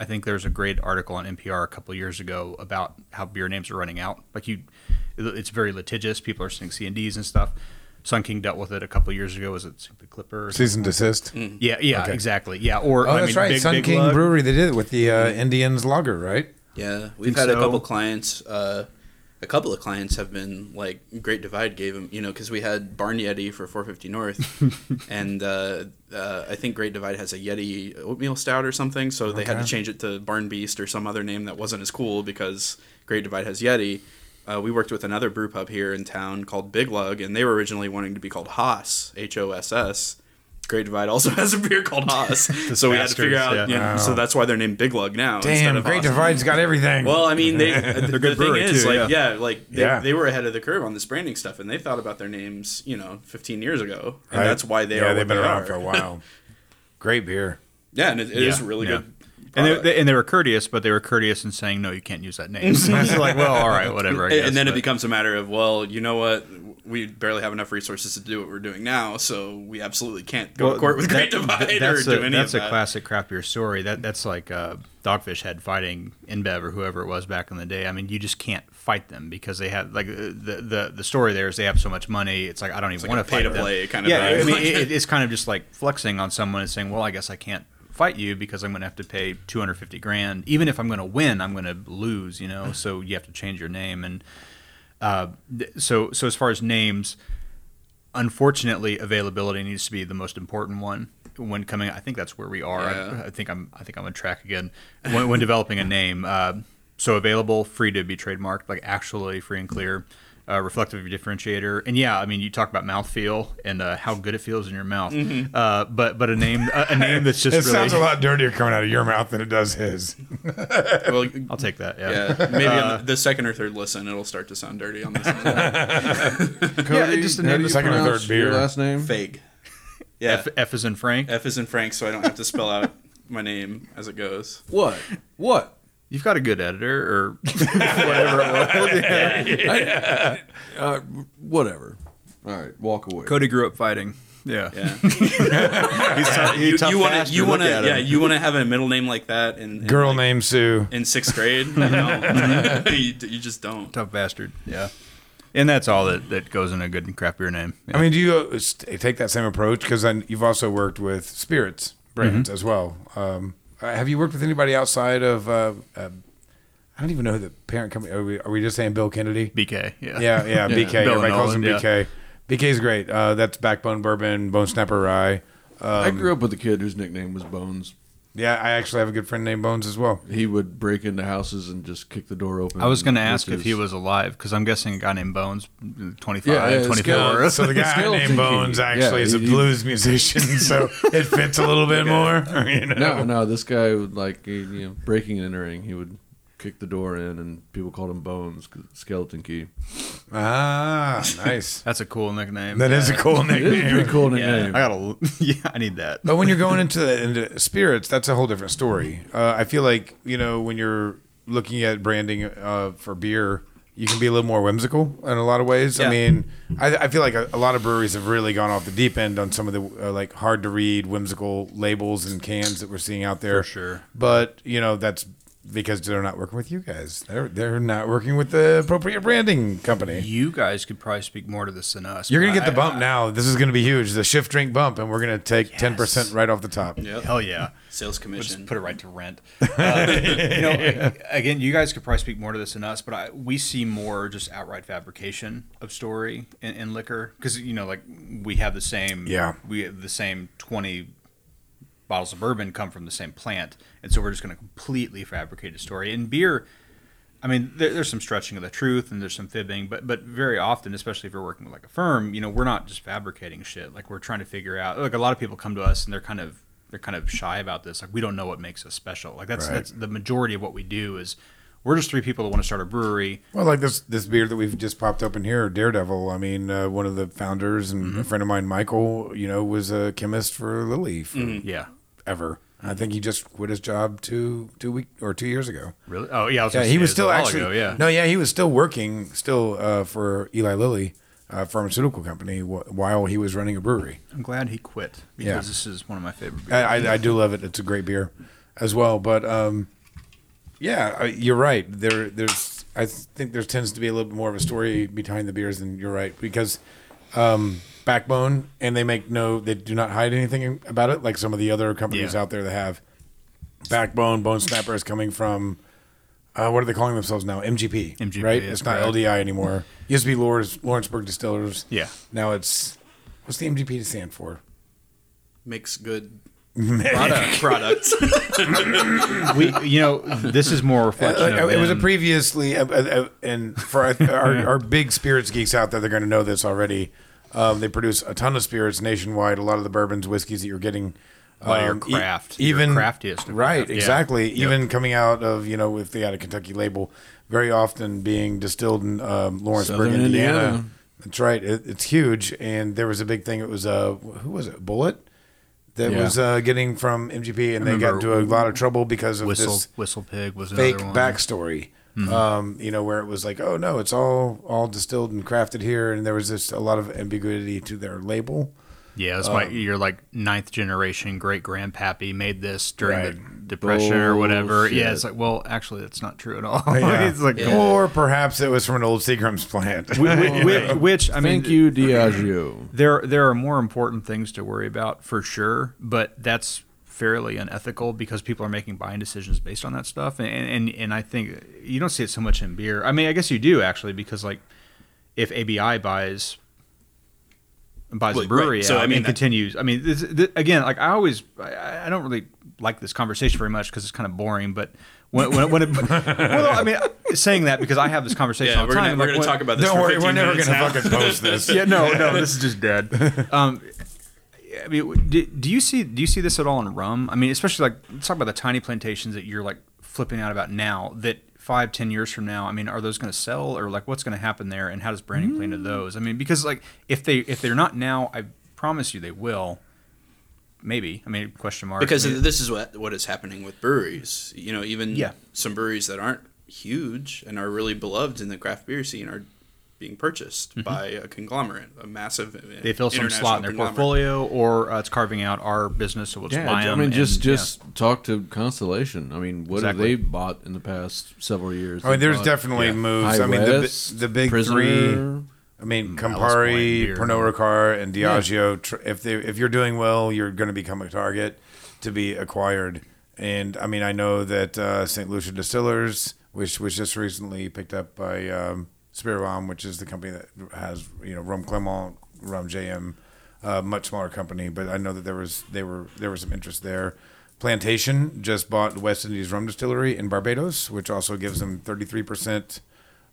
I think there's a great article on NPR a couple years ago about how beer names are running out. Like you, it's very litigious. People are saying C and D's and stuff. Sun King dealt with it a couple of years ago. Was it Simply Clipper? or Cease and desist. Yeah, yeah, Okay. exactly. Yeah, or Oh, I that's mean, right. Big, Sun Big King Lug. Brewery. They did it with the uh, Indians lager, right? Yeah, we've Think had a couple clients. Uh, a couple of clients have been like Great Divide gave them, you know, because we had Barn Yeti for 450 North, [laughs] and uh, uh, I think Great Divide has a Yeti oatmeal stout or something, so they had to change it to Barn Beast or some other name that wasn't as cool because Great Divide has Yeti. Uh, we worked with another brew pub here in town called Big Lug, and they were originally wanting to be called Hoss, H O S S. Great Divide also [laughs] has a beer called Hoss, [laughs] so we had to figure out. yeah. You know, So that's why they're named Big Lug now. instead Damn, Great Hoss. Divide's got everything. Well, I mean, they [laughs] the, the good thing is, too, like, yeah. yeah, like they, Yeah. they were ahead of the curve on this branding stuff, and they thought about their names, you know, 15 years ago, and Right? that's why they yeah, are. they've been around for a while. Great beer. Yeah, and it, it is Yeah, really yeah. good. And they, they, and they were courteous, but they were courteous in saying, no, you can't use that name. [laughs] So it's like, well, all right, whatever. Guess, and then it becomes a matter of, well, you know what? We barely have enough resources to do what we're doing now, so we absolutely can't go Well, to court with Great that- Divide or that's do a, any That's a that. classic craft beer story. That That's like uh, Dogfish Head fighting InBev or whoever it was back in the day. I mean, you just can't fight them because they have, like, the, the, the story there is they have so much money. It's like, I don't even want to fight them. pay-to-play kind of Yeah. I mean, it, [laughs] it's kind of just like flexing on someone and saying, well, I guess I can't fight you because I'm going to have to pay 250 grand. Even if I'm going to win, I'm going to lose, you know? So you have to change your name. And uh, th- so, so as far as names, unfortunately, availability needs to be the most important one when coming. I think that's where we are. Yeah. I, I think I'm. I think I'm on track again when, when developing a name. Uh, so available, free to be trademarked, like actually free and clear, uh, reflective of your differentiator. And yeah, I mean, you talk about mouthfeel and uh, how good it feels in your mouth. Uh, but but a name a, a name that's just [laughs] It really. sounds a lot dirtier coming out of your mouth than it does his. [laughs] Well, I'll take that. Yeah. yeah, maybe Uh, on the, the second or third listen, it'll start to sound dirty on this one. [laughs] Cody, just a name do you second or third beer. Your last name? Fake. Yeah, F, F is in Frank. F is in Frank, so I don't have to spell out my name as it goes. What? What? You've got a good editor, or [laughs] whatever it was. Uh, whatever. All right, walk away. Cody grew up fighting. Yeah. Yeah. [laughs] He's tough, you want to you want to yeah you want to have a middle name like that in, in Girl like, named Sue. in sixth grade [laughs] no you, you just don't tough bastard. Yeah. And that's all that, that goes in a good craft beer name. Yeah. I mean, do you uh, take that same approach? Because then you've also worked with spirits brands as well. Um, uh, have you worked with anybody outside of? Uh, uh, I don't even know who the parent company. Are we, are we just saying Bill Kennedy? BK. Yeah. Yeah, yeah, [laughs] BK. Bill Everybody and calls him Nolan, BK. BK's great. Uh, that's Backbone Bourbon, Bone Snapper Rye. I Um, grew up with a kid whose nickname was Bones. Yeah, I actually have a good friend named Bones as well. He would break into houses and just kick the door open. I was going to ask if he was alive because I'm guessing a guy named Bones, 25, Yeah, yeah, 24. So the guy named Bones Key. actually Yeah, is a he- he- blues musician, [laughs] so it fits a little bit more. [laughs] You know? No, no, this guy would like he- you know breaking and entering. He would kick the door in, and people called him Bones, 'cause skeleton key. Ah, nice. [laughs] That's a cool nickname. That is a cool It is a nickname. pretty cool Yeah. nickname. I gotta. [laughs] Yeah, I need that. But when you're going into, the, into spirits, that's a whole different story. Uh, I feel like you know when you're looking at branding uh, for beer, you can be a little more whimsical in a lot of ways. I Yeah. mean, I, I feel like a, a lot of breweries have really gone off the deep end on some of the uh, like hard to read, whimsical labels and cans that we're seeing out there. For sure. But you know that's because they're not working with you guys. They're they're not working with the appropriate branding company. You guys could probably speak more to this than us. You're gonna but get the I- bump now. This is gonna be huge. The shift drink bump, and we're gonna take ten percent right off the top. yep. Hell yeah. sales We'll commission just put it right to rent. [laughs] Uh, you know, again, you guys could probably speak more to this than us, but I, we see more just outright fabrication of story in, in liquor because you know, like we have the same. Yeah. We have the same twenty bottles of bourbon come from the same plant, and so we're just going to completely fabricate a story. And beer, I mean, there, there's some stretching of the truth and there's some fibbing, but but very often, especially if you're working with like a firm, you know, we're not just fabricating shit. Like we're trying to figure out. Like a lot of people come to us and they're kind of they're kind of shy about this. Like we don't know what makes us special. Like that's Right. that's the majority of what we do is we're just three people that want to start a brewery. Well, like this this beer that we've just popped open here, Daredevil. I mean, uh, one of the founders and Mm-hmm. a friend of mine, Michael, you know, was a chemist for Lilly for Yeah. Ever. I think he just quit his job two two week or two years ago. Really? Oh yeah. I was Yeah, he was still actually ago, yeah. no, yeah, he was still working still uh, for Eli Lilly, uh, pharmaceutical company, wh- while he was running a brewery. I'm glad he quit because Yeah. this is one of my favorite beers. I, I, I do love it. It's a great beer as well. But um, yeah, you're right. There, there's. I think there tends to be a little bit more of a story behind the beers, and you're right because um, Backbone, and they make no, they do not hide anything about it, like some of the other companies Yeah. out there that have Backbone, Bone Snapper is coming from. Uh, what are they calling themselves now? MGP. MGP, right? that's It's not correct. LDI anymore. Used to be Lawrence, Lawrenceburg Distillers. Yeah. Now it's what's the MGP to stand for? Makes good product products. [laughs] we, you know, this is more reflection. Like, of it was a previously, uh, uh, and for our, [laughs] our, our big spirits geeks out there, they're going to know this already. Um, they produce a ton of spirits nationwide. A lot of the bourbons, whiskeys that you're getting, A lot your um, e- craft, your even craftiest of right? craft, yeah. Exactly. Even coming out of you know, if they had a Kentucky label, very often being distilled in um, Lawrenceburg, Southern Indiana. Indiana. That's right. It, it's huge, and there was a big thing. It was uh, who was it? Bulleit. That Yeah. was uh, getting from MGP, and they got into a lot of trouble because of whistle this WhistlePig was fake another one. backstory. Um, you know, where it was like, oh no, it's all all distilled and crafted here, and there was just a lot of ambiguity to their label. Yeah, that's Um, my you're like ninth generation great grandpappy made this during the Right. depression or whatever. Yeah, it's like well, actually, that's not true at all. [laughs] Yeah. [laughs] it's like Or perhaps it was from an old Seagram's plant. which, which, [laughs] which I mean, Thank you, Diageo. [clears throat] there there are more important things to worry about for sure, but that's fairly unethical because people are making buying decisions based on that stuff, and and and I think you don't see it so much in beer. I mean, I guess you do actually because like if ABI buys buys Well, a brewery right. So, out I mean, and that- continues. I mean, this, this, again, like I always, I, I don't really like this conversation very much because it's kind of boring, but. When, when, when it, [laughs] well, I mean, saying that because I have this conversation yeah, all the we're time. gonna, we're like, gonna talk about this. Don't for worry, we're never gonna now. fucking post this. yeah, no, no, [laughs] this is just dead. [laughs] Um, I mean, do, do you see do you see this at all in rum? I mean, especially like let's talk about the tiny plantations that you're like flipping out about now. That five, ten years from now, I mean, are those going to sell or like what's going to happen there, and how does branding play into those? I mean, because like if they if they're not now, I promise you they will. Maybe. I mean, question mark. because I mean, this is what what is happening with breweries. You know, even Yeah. some breweries that aren't huge and are really beloved in the craft beer scene are being purchased by a conglomerate, a massive. Mm-hmm. they fill some slot in their portfolio, or uh, it's carving out our business, so we'll just Yeah, buy I them. mean, just and, yeah. just talk to Constellation. I mean, what Exactly. have they bought in the past several years? I mean, there's bought definitely yeah. moves. High I mean, the, West, bi- the big Prisoner. three. I mean, Ballast Point Campari. Pernod Ricard, and Diageo. Tr- If they if you're doing well, you're going to become a target to be acquired. And I mean, I know that uh, St. Lucia Distillers, which was just recently picked up by um, Spirit which is the company that has you know Rum Clement, Rum JM, uh, much smaller company. But I know that there was they were there was some interest there. Plantation just bought West Indies Rum Distillery in Barbados, which also gives them 33 percent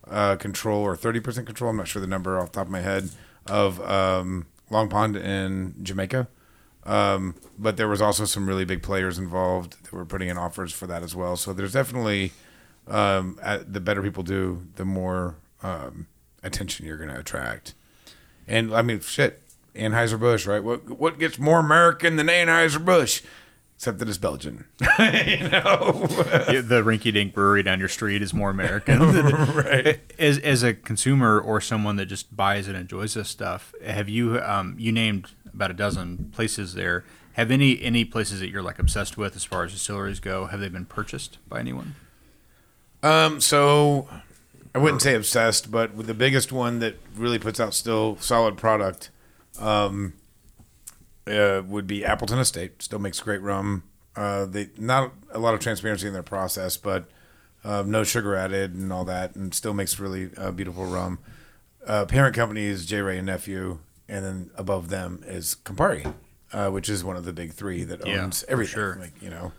uh, control or 30% control. I'm not sure the number off the top of my head of um, Long Pond in Jamaica. Um, but there was also some really big players involved that were putting in offers for that as well. So there's definitely um, the better people do, the more um, attention you're going to attract. And I mean, shit, Anheuser Busch, right? What what gets more American than Anheuser Busch? Except that it's Belgian. [laughs] you know. Yeah, the rinky dink brewery down your street is more American. [laughs] right. As, as a consumer or someone that just buys and enjoys this stuff, have you um, you named about a dozen places there? Have any any places that you're like obsessed with as far as distilleries go? Have they been purchased by anyone? Um, so I wouldn't say obsessed, but with the biggest one that really puts out still solid product, um, uh, would be Appleton Estate. Still makes great rum. Uh, they not a lot of transparency in their process, but uh, no sugar added and all that, and still makes really uh, beautiful rum. Uh, parent company is J. Wray and Nephew, and then above them is Campari, uh, which is one of the big three that owns for everything. sure. Like you know,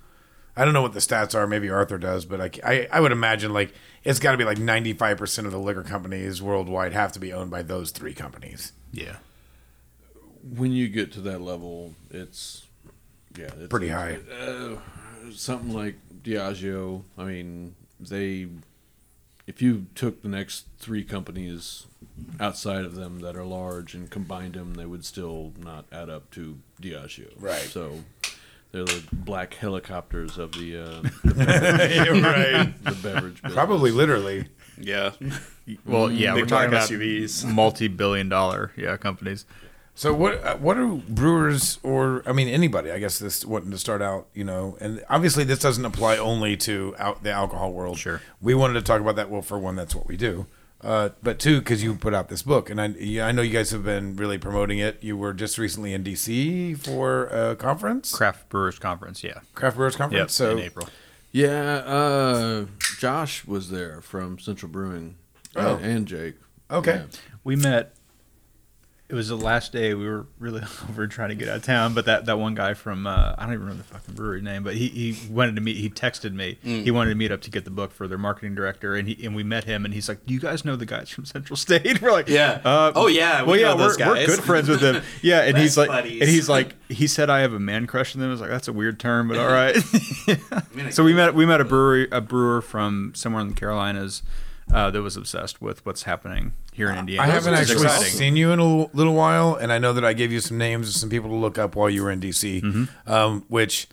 I don't know what the stats are. Maybe Arthur does, but I, I, I would imagine like it's got to be like ninety five percent of the liquor companies worldwide have to be owned by those three companies. Yeah. when you get to that level, it's yeah, it's Pretty high. Uh, something like Diageo. I mean, they if you took the next three companies outside of them that are large and combined them, they would still not add up to Diageo. Right. So they're the black helicopters of the uh, [laughs] the, beverage, right. the beverage business. Probably literally. Yeah. [laughs] Well, yeah, Big we're talking about SUVs. [laughs] multi-billion-dollar yeah companies. So what uh, what are brewers or I mean anybody I guess this wanting to start out you know and obviously this doesn't apply only to out the alcohol world. Sure. We wanted to talk about that. Well, for one, that's what we do. Uh, but two, because you put out this book, and I I know you guys have been really promoting it. You were just recently in DC for a conference, Craft Brewers Conference, yeah. Craft Brewers Conference. Yep, so in April. Yeah, uh, Josh was there from Central Brewing. Oh. and, and Jake. okay, Yeah. We met. It was the last day we were really [laughs] over trying to get out of town, but that, that one guy from uh, I don't even remember the fucking brewery name, but he, he wanted to meet. He texted me. He wanted to meet up to get the book for their marketing director, and he and we met him, and he's like, "Do you guys know the guys from Central State?" [laughs] We're like, Yeah. uh, Oh, yeah, we well, yeah, know those we're, we're good friends with them. [laughs] Yeah, and he's like, buddies. and he's like, he said I have a man crush on them. I was like, that's a weird term, but all right. I so we met we met a brewery a brewer from somewhere in the Carolinas. Uh, that was obsessed with what's happening here in Indiana. I haven't Which actually exciting. seen you in a little, little while, and I know that I gave you some names of some people to look up while you were in DC. Mm-hmm. Um, which,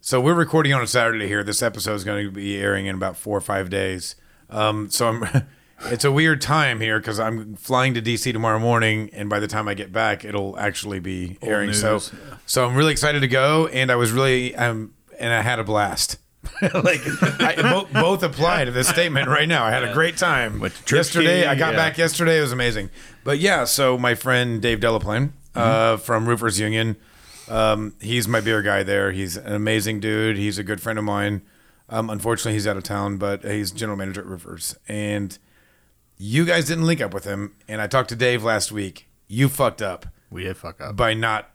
so we're recording on a Saturday here. This episode is going to be airing in about four or five days. Um, so I'm. [laughs] It's a weird time here because I'm flying to DC tomorrow morning, and by the time I get back, it'll actually be airing. So, news, so I'm really excited to go, and I was really, um, and I had a blast. [laughs] like I, [laughs] both, both apply to this statement right now. I had a great time. Yesterday, I got yeah. back yesterday. It was amazing. But yeah, so my friend Dave Delaplane uh, from Roofers Union, um, he's my beer guy there. He's an amazing dude. He's a good friend of mine. Um, unfortunately, he's out of town, but he's general manager at Roofers. And you guys didn't link up with him. And I talked to Dave last week. You fucked up We did fuck up. by not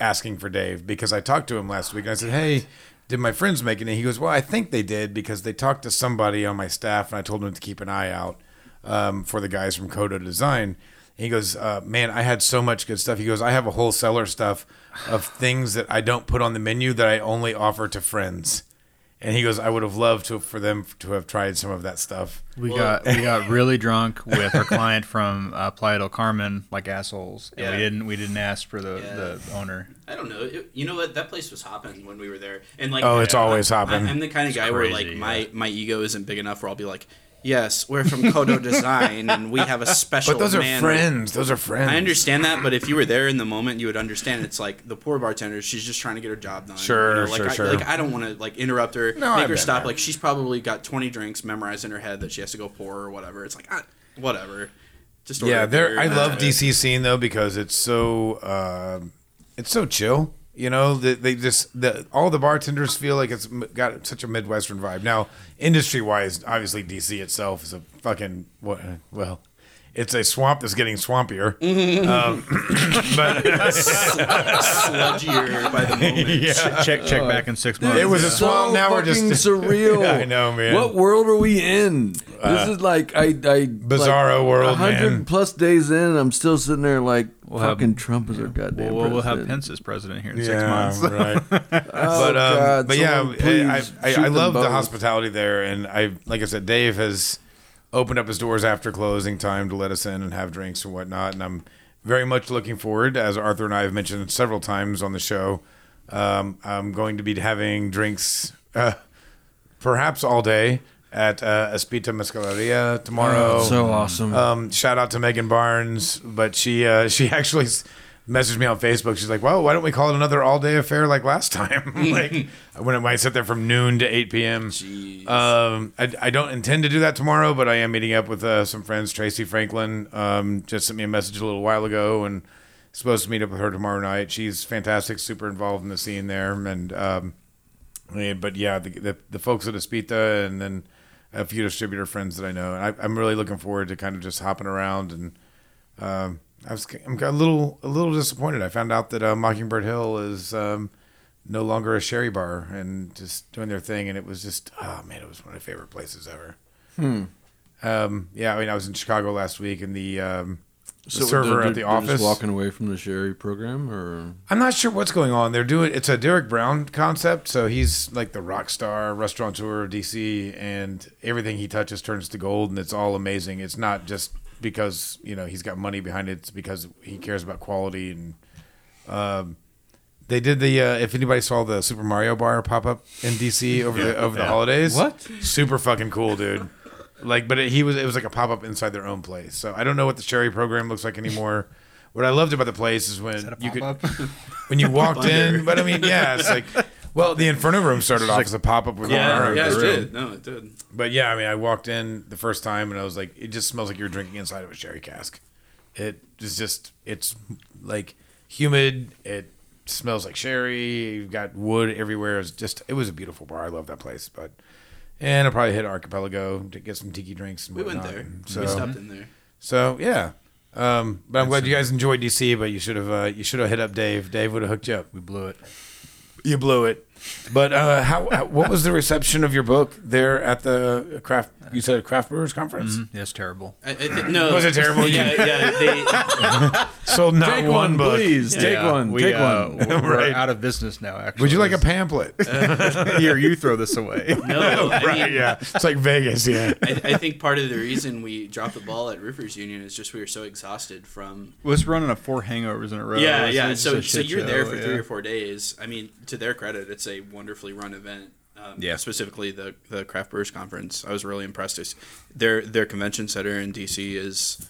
asking for Dave because I talked to him last week and I said, "Hey, did my friends make it?" And he goes, "Well, I think they did because they talked to somebody on my staff and I told them to keep an eye out um, for the guys from Kodo Design." And he goes, uh, "Man, I had so much good stuff." He goes, "I have a whole cellar stuff of things that I don't put on the menu that I only offer to friends." And he goes, "I would have loved to for them to have tried some of that stuff." We got we got really drunk with our client from uh, Playa del Carmen, like assholes, and we didn't we didn't ask for the, Yeah. the owner. I don't know. It, you know what? That place was hopping when we were there, and like Oh, it's I- always I, hopping. I'm the kind of guy where like my my ego isn't big enough where I'll be like, yes, we're from Kodo [laughs] Design, and we have a special. But those are man." friends. Those are friends. I understand that, but if you were there in the moment, you would understand. It's like the poor bartender; she's just trying to get her job done. Sure, you know, like sure, I, sure. Like I don't want to like interrupt her, No, make I've her stop. there. Like she's probably got 20 drinks memorized in her head that she has to go pour or whatever. It's like ah, whatever. Just order Yeah, there. I love DC scene though because it's so uh, it's so chill. You know, they, they just the all the bartenders feel like it's got such a midwestern vibe. Now, industry wise, obviously DC itself is a fucking what? Well, it's a swamp that's getting swampier. [laughs] Um, [laughs] but sludgier by the [laughs] moment. yeah, Check check back in six months. it was a so swamp. Now we're just fucking surreal. I know, man. What world are we in? this is like I, I Bizarro world, hundred plus days in, I'm still sitting there like We'll have- fucking Trump is our goddamn We'll, we'll have. Pence as president here in six yeah, months. right. [laughs] Oh, but um, God, but yeah, someone I, I, I them love the hospitality there, and I like I said, Dave has opened up his doors after closing time to let us in and have drinks and whatnot, and I'm very much looking forward, as Arthur and I have mentioned several times on the show. Um, I'm going to be having drinks, uh, perhaps all day at uh, Espita Mezcaleria tomorrow. Oh, so awesome. Um, shout out to Megan Barnes, but she uh, [laughs] she actually s- messaged me on Facebook. She's like, "Well, why don't we call it another all day affair like last time? [laughs] like [laughs] when it might sit there from noon to eight p.m." Um, I, I don't intend to do that tomorrow, but I am meeting up with uh, some friends. Tracy Franklin um, just sent me a message a little while ago, and supposed to meet up with her tomorrow night. She's fantastic, super involved in the scene there, and um, yeah, but yeah, the, the the folks at Espita, and then a few distributor friends that I know, and I, I'm really looking forward to kind of just hopping around and. Um, I was I'm a little a little disappointed. I found out that uh, Mockingbird Hill is um, no longer a sherry bar and just doing their thing, and it was just oh man, it was one of my favorite places ever. Hmm. Um, yeah, I mean, I was in Chicago last week, and the um, server they're- at the they're office. Just walking away from the Sherry program, or I'm not sure what's going on. They're doing it's a Derek Brown concept, so he's like the rock star restaurateur of DC, and everything he touches turns to gold, and it's all amazing. It's not just because you know he's got money behind it; it's because he cares about quality. And um, they did the uh, if anybody saw the Super Mario Bar pop up in DC over the over the holidays, What? Super fucking cool, dude. Like, but it, he was it was like a pop up inside their own place. So I don't know what the Sherry program looks like anymore. [laughs] What I loved about the place is when you could [laughs] when you [laughs] walked in. But I mean, yeah, it's like well, the Inferno Room started off like, as a pop up with Yeah, bar. yeah, it Room. did. No, it did. But yeah, I mean, I walked in the first time and I was like, it just smells like you're drinking inside of a sherry cask. It is just, it's like humid. It smells like sherry. You've got wood everywhere. It's just, it was a beautiful bar. I love that place. But and I'll probably hit Archipelago to get some tiki drinks. And We went there. So, we stopped in there. so yeah. Um, but I'm glad you guys enjoyed DC. But you should have, uh, you should have hit up Dave. Dave would have hooked you up. We blew it. You blew it. But uh, how, how? What was the reception of your book there at the craft? You said craft brewers conference. Yeah, it's terrible. I, I no, Was it terrible? Yeah, yeah. They, [laughs] Sold [laughs] not take one, one, book. please. Take Yeah, one. we, take uh, one. We're Right. out of business now. Actually, Would you like a pamphlet? [laughs] [laughs] Here, you throw this away. no, I right. mean, Yeah. It's like Vegas. Yeah. I, I think part of the reason we dropped the ball at Roofers Union is just we were so exhausted from. Was running a four hangovers in a row. Yeah, It's- yeah. it's So, a so shit you're there show, for yeah. three or four days. I mean, to their credit, it's a wonderfully run event. Um, Yeah. Specifically, the the Craft Brewers Conference. I was really impressed. It's- Their their convention center in DC is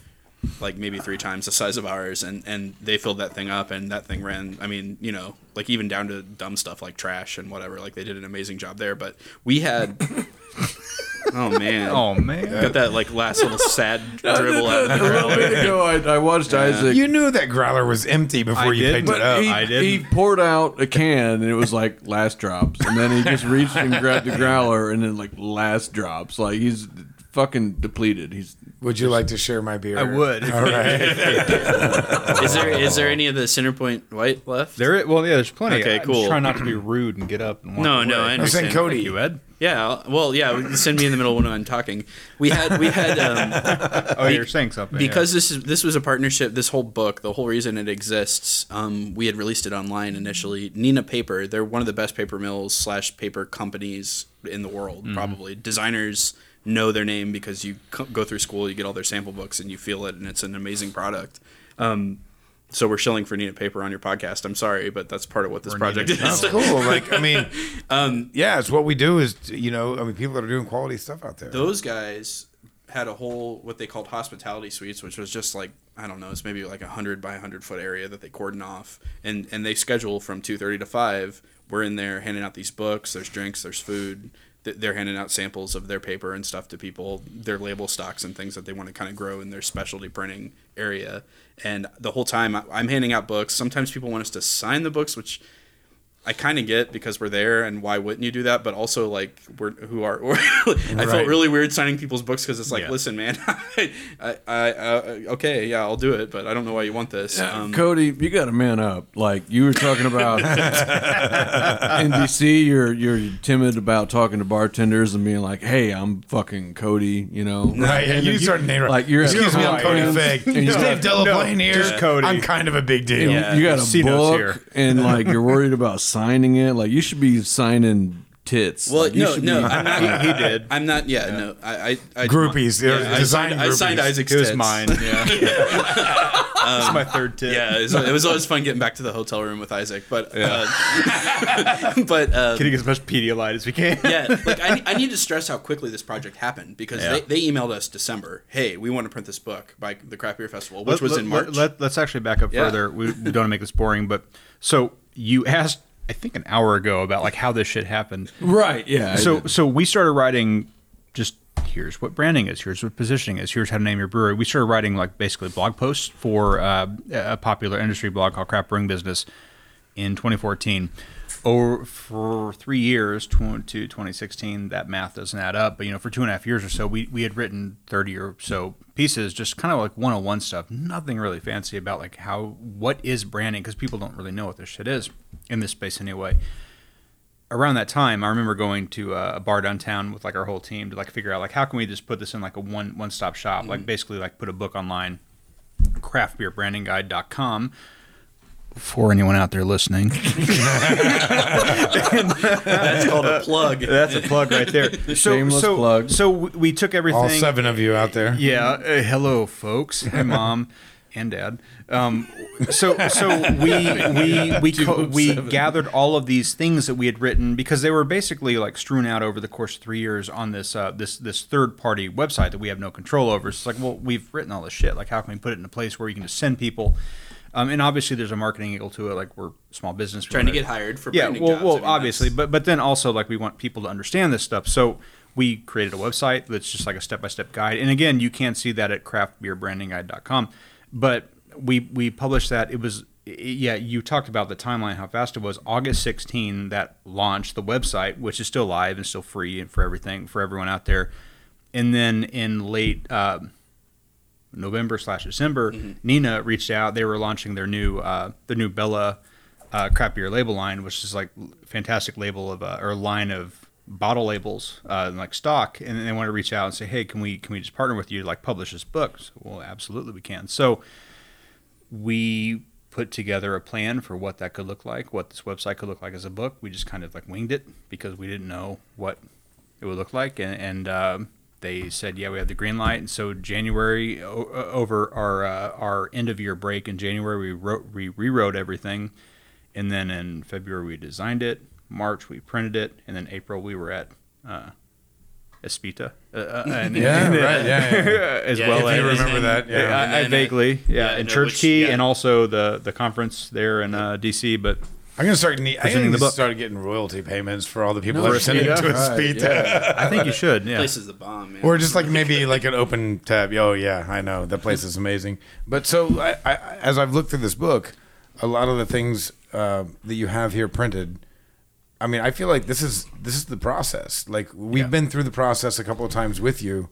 like maybe three times the size of ours, and and they filled that thing up, and that thing ran. I mean, you know, like even down to dumb stuff like trash and whatever. Like they did an amazing job there. But we had. [laughs] oh man. Oh man. Got that like last little sad [laughs] dribble out of the A little growler. bit ago, I, I watched Isaac. You knew that growler was empty before I you did, picked it up. he, I didn't. he poured out a can and it was like last drops, and then he just reached and grabbed the [laughs] growler and then like last drops. Like he's fucking depleted. He's Would you like to share my beer? I would. All right. [laughs] Is there is there any of the Centerpoint White left? There, is, well, yeah. There's plenty. Okay, I'm cool. Just trying not to be rude and get up. And walk No, away. no, I I'm understand. saying Cody. You, Ed. Yeah, I'll- well, yeah. Send me in the middle when I'm talking. We had we had um, [laughs] Oh, you're saying something because this is this was a partnership. This whole book, the whole reason it exists, um, we had released it online initially. Neenah Paper, they're one of the best paper mills slash paper companies in the world. Mm-hmm. Probably designers know their name because you go through school, you get all their sample books, and you feel it, and it's an amazing product. Um, so we're shilling for Neenah Paper on your podcast. I'm sorry, but that's part of what this We're project Neenah is. That's cool. [laughs] Like, I mean, Um, yeah, it's what we do is, you know, I mean, people that are doing quality stuff out there. those guys had a whole what they called hospitality suites, which was just like I don't know, it's maybe like a hundred by hundred foot area that they cordon off, and and they schedule from two thirty to five. We're in there handing out these books. There's drinks. There's food. Th- They're handing out samples of their paper and stuff to people, their label stocks and things that they want to kind of grow in their specialty printing area. And the whole time I'm handing out books. Sometimes people want us to sign the books, which I kind of get because we're there, and why wouldn't you do that? But also, like, we're who are [laughs] I Right. felt really weird signing people's books because it's like, Yeah. listen, man, I, [laughs] I, I uh, okay, yeah, I'll do it, but I don't know why you want this. Um, Cody, you got to man up. Like you were talking about [laughs] in DC, you're you're timid about talking to bartenders and being like, "Hey, I'm fucking Cody," you know. Right, and you start naming like you're Excuse me, I'm Cody Hawaiians, Fig. and you Is Dave got- Delaplane here? just Cody. I'm kind of a big deal. Yeah. you got a C-notes book here. and like you're worried about signing it. Like you should be signing tits. well, Like, no, should no, be- I'm not. He- he did. I'm not. Yeah, no, I, I, I Groupies, they're Yeah, I design signed, I signed groupies. Isaac's It was tits. mine. Yeah. [laughs] It's my third tip. Yeah, it was, it was always fun getting back to the hotel room with Isaac, but uh, [laughs] but uh, Getting as much Pedialyte as we can. yeah, like I, I need to stress how quickly this project happened because Yeah. they, they emailed us December. Hey, we want to print this book by the Craft Beer Festival, which Let- was let- in March. Let, us actually back up Yeah. further. We, we don't want to make this boring, but so you asked, I think, an hour ago about like how this shit happened. right. Yeah. So so we started writing just here's what branding is, here's what positioning is, here's how to name your brewery. We started writing like basically blog posts for uh, a popular industry blog called Craft Brewing Business in 2014. Over for three years, to 2016, that math doesn't add up. But you know, for two and a half years or so, we, we had written 30 or so pieces, just kind of like one-on-one stuff. Nothing really fancy about like how what is branding because people don't really know what this shit is in this space anyway around that time, I remember going to a bar downtown with like our whole team to like figure out like how can we just put this in like a one one stop shop, like mm. basically like put a book online, craftbeerbrandingguide.com for anyone out there listening. [laughs] That's called a plug. That's a plug right there. [laughs] So, Shameless so, plug. So we we took everything. All seven of you out there. Yeah. Uh, hello, folks. Hi, [laughs] mom and dad. Um, so so we we we co- we gathered all of these things that we had written because they were basically like strewn out over the course of three years on this uh, this this third party website that we have no control over. So it's like, well, we've written all this shit. Like, how can we put it in a place where you can just send people? Um, and obviously, there's a marketing angle to it. Like, we're small business, Trying to get hired for yeah, branding well, jobs. well, I mean, obviously, that's- but but then also like we want people to understand this stuff. So we created a website that's just like a step by step guide. And again, you can't see that at craftbeerbrandingguide.com, but we we published that. It was yeah, you talked about the timeline, how fast it was. August 16 that launched the website, which is still live and still free and for everything for everyone out there. And then in late. Uh, November slash December, Neenah reached out. They were launching their new uh, the new Bella uh, craft beer label line, which is like fantastic label of uh, or line of bottle labels uh, like stock, and they want to reach out and say, hey, can we can we just partner with you to like publish this book? So, well, absolutely we can. So we put together a plan for what that could look like, what this website could look like as a book. We just kind of like winged it because we didn't know what it would look like, and, and um, they said, "Yeah, we have the green light." And so January, o- o- over our uh, our end of year break in January, we wrote we rewrote everything, and then in February we designed it. March we printed it, and then April we were at uh, Espita, uh, uh, [laughs] and, Yeah, and, uh, right, yeah, yeah. [laughs] as Yeah, well if as you and- remember that, yeah. I, And I then, uh, vaguely, yeah, yeah, in no, Church which- Key, yeah. and also the the conference there in uh, DC. But I'm gonna start. Ne- I Presenting the the book. started getting royalty payments for all the people No, that are sending yeah. to a Right, speed. yeah. I think you should, yeah. place is the bomb, man. Or just like maybe like an open tab. Oh yeah, I know that place is amazing. But so I, I, as I've looked through this book, a lot of the things uh, that you have here printed. I mean, I feel like this is this is the process. Like we've Yeah. been through the process a couple of times with you.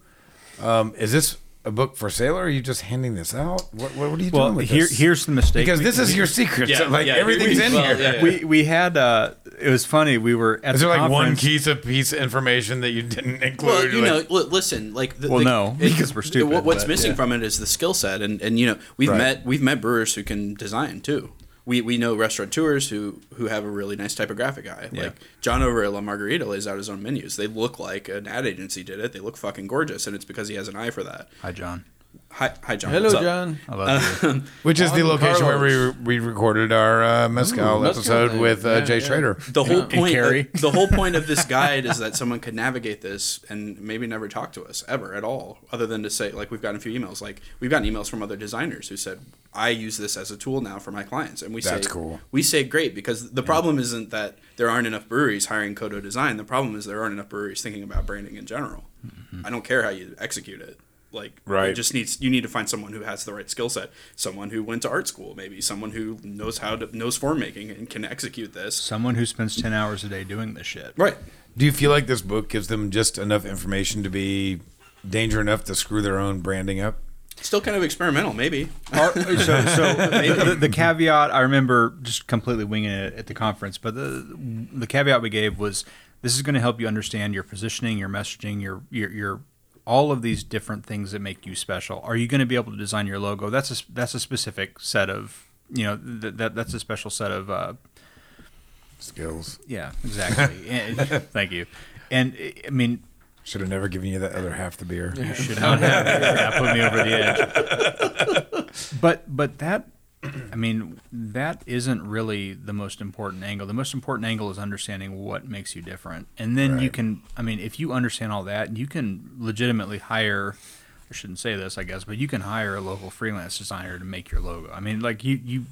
Um, is this a book for sale, or are you just handing this out? What what, what are you Well, doing with here this? here's the mistake because we- this is we- your secret. Yeah, so, like yeah, everything's we- in well, here. yeah, yeah. we we had uh, it was funny. We were at Is the there like one piece of piece of information that you didn't include? Well, you Like- know, listen, like the, Well, the- no, because we're stupid, what- What's but, missing yeah. from it is the skill set, and and you know, we've Right. met we've met brewers who can design too. We we know restaurateurs who who have a really nice typographic eye. Yeah. Like John over at La Margarita lays out his own menus. They look like an ad agency did it. They look fucking gorgeous, and it's because he has an eye for that. Hi, John. Hi, hi John. Hello, what's? John. I love. [laughs] Which is the Juan location where we we recorded our uh, mezcal Ooh, mezcal episode thing. with uh, Yeah, Jay yeah. Schrader. The whole Yeah. point, Carrie. [laughs] the whole point of this [laughs] guide is that someone could navigate this and maybe never talk to us ever at all, other than to say like we've gotten a few emails. Like we've gotten emails from other designers who said, "I use this as a tool now for my clients," and we That's say, cool. We say great because the problem isn't that there aren't enough breweries hiring Kodo Design. The problem is there aren't enough breweries thinking about branding in general. I don't care how you execute it. Like Right. it just needs you need to find someone who has the right skill set, someone who went to art school, maybe someone who knows how to knows form making and can execute this. Someone who spends ten hours a day doing this shit. Right. Do you feel like this book gives them just enough information to be danger enough to screw their own branding up? Still kind of experimental, maybe. Our- so, so [laughs] the, the caveat I remember just completely winging it at the conference, but the the caveat we gave was this is going to help you understand your positioning, your messaging, your your your all of these different things that make you special. Are you going to be able to design your logo? That's a that's a specific set of you know that, that that's a special set of uh, Skills. yeah exactly. [laughs] And- thank you. And I mean, Should have never given you that other half the beer. you should not have yeah, put me over the edge. [laughs] But but that I mean that isn't really the most important angle. The most important angle is understanding what makes you different, and then you can. I mean, if you understand all that, you can legitimately hire. I shouldn't say this, I guess, but you can hire a local freelance designer to make your logo. I mean, like you you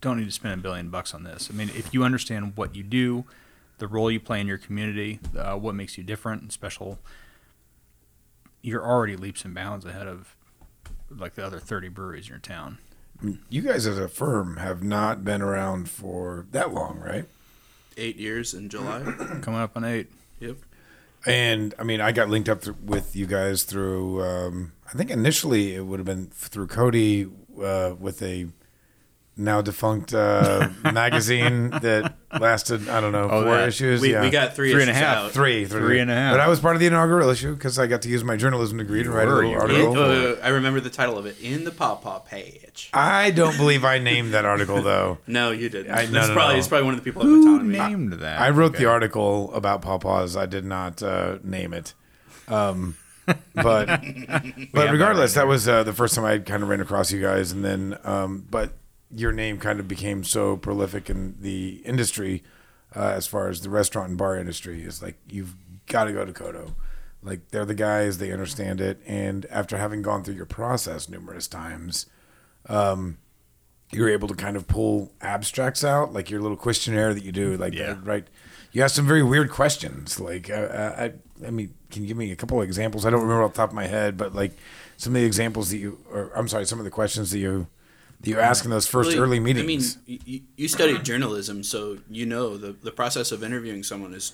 don't need to spend a billion bucks on this. I mean, if you understand what you do, the role you play in your community, uh, what makes you different and special, you're already leaps and bounds ahead of like the other 30 breweries in your town. You guys as a firm have not been around for that long, right? Eight years in July. [clears throat] Coming up on eight. yep. And I mean, I got linked up th- with you guys through. Um, I think initially it would have been through Cody uh, with a now defunct uh, [laughs] magazine that lasted I don't know Oh, four that. issues. We, yeah. we got three, Three and a issues half. out. three, three, Three and a half. But I was part of the inaugural issue because I got to use my journalism degree to write a were, little you article. It- uh, I remember the title of it in the pawpaw page. I don't believe I [laughs] named that article though. No, you didn't. I- no, That's no, probably no. it's probably one of the people at Who Autonomy. named that? I wrote Okay. the article about pawpaws. I did not uh, name it. Um, but [laughs] but regardless, that was uh, the first time I kind of ran across you guys, and then um, but your name kind of became so prolific in the industry uh, as far as the restaurant and bar industry is like you've got to go to Kodo. Like they're the guys, they understand it, and after having gone through your process numerous times, um, you're able to kind of pull abstracts out, like your little questionnaire that you do, like Yeah. uh, right. You ask some very weird questions. Like, uh, uh, I, I mean, can you give me a couple of examples? I don't remember off the top of my head, but like some of the examples that you, or I'm sorry, some of the questions that you, that you ask in those first Well, early meetings. I mean, you, you studied journalism, so you know the the process of interviewing someone is.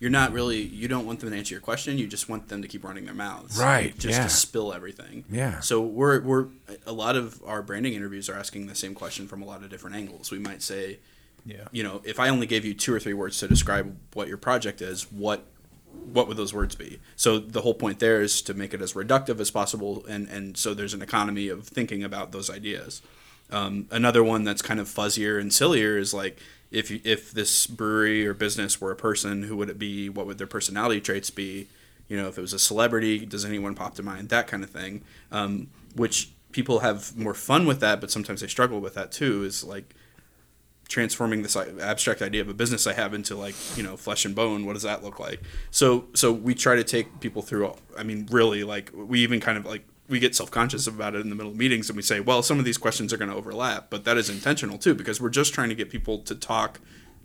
You're not really. You don't want them to answer your question. You just want them to keep running their mouths, Right, Just yeah. to spill everything. Yeah. So we're we're a lot of our branding interviews are asking the same question from a lot of different angles. We might say, Yeah. you know, if I only gave you two or three words to describe what your project is, what what would those words be? So the whole point there is to make it as reductive as possible, and and so there's an economy of thinking about those ideas. Um, another one that's kind of fuzzier and sillier is like if you, if this brewery or business were a person, who would it be? What would their personality traits be? You know, if it was a celebrity, does anyone pop to mind? That kind of thing. Um, which people have more fun with that, but sometimes they struggle with that too. Is like transforming this abstract idea of a business I have into like you know flesh and bone. What does that look like? So so we try to take people through. I mean, really, like we even kind of like we get self conscious about it in the middle of meetings, and we say, well, some of these questions are going to overlap, but that is intentional too because we're just trying to get people to talk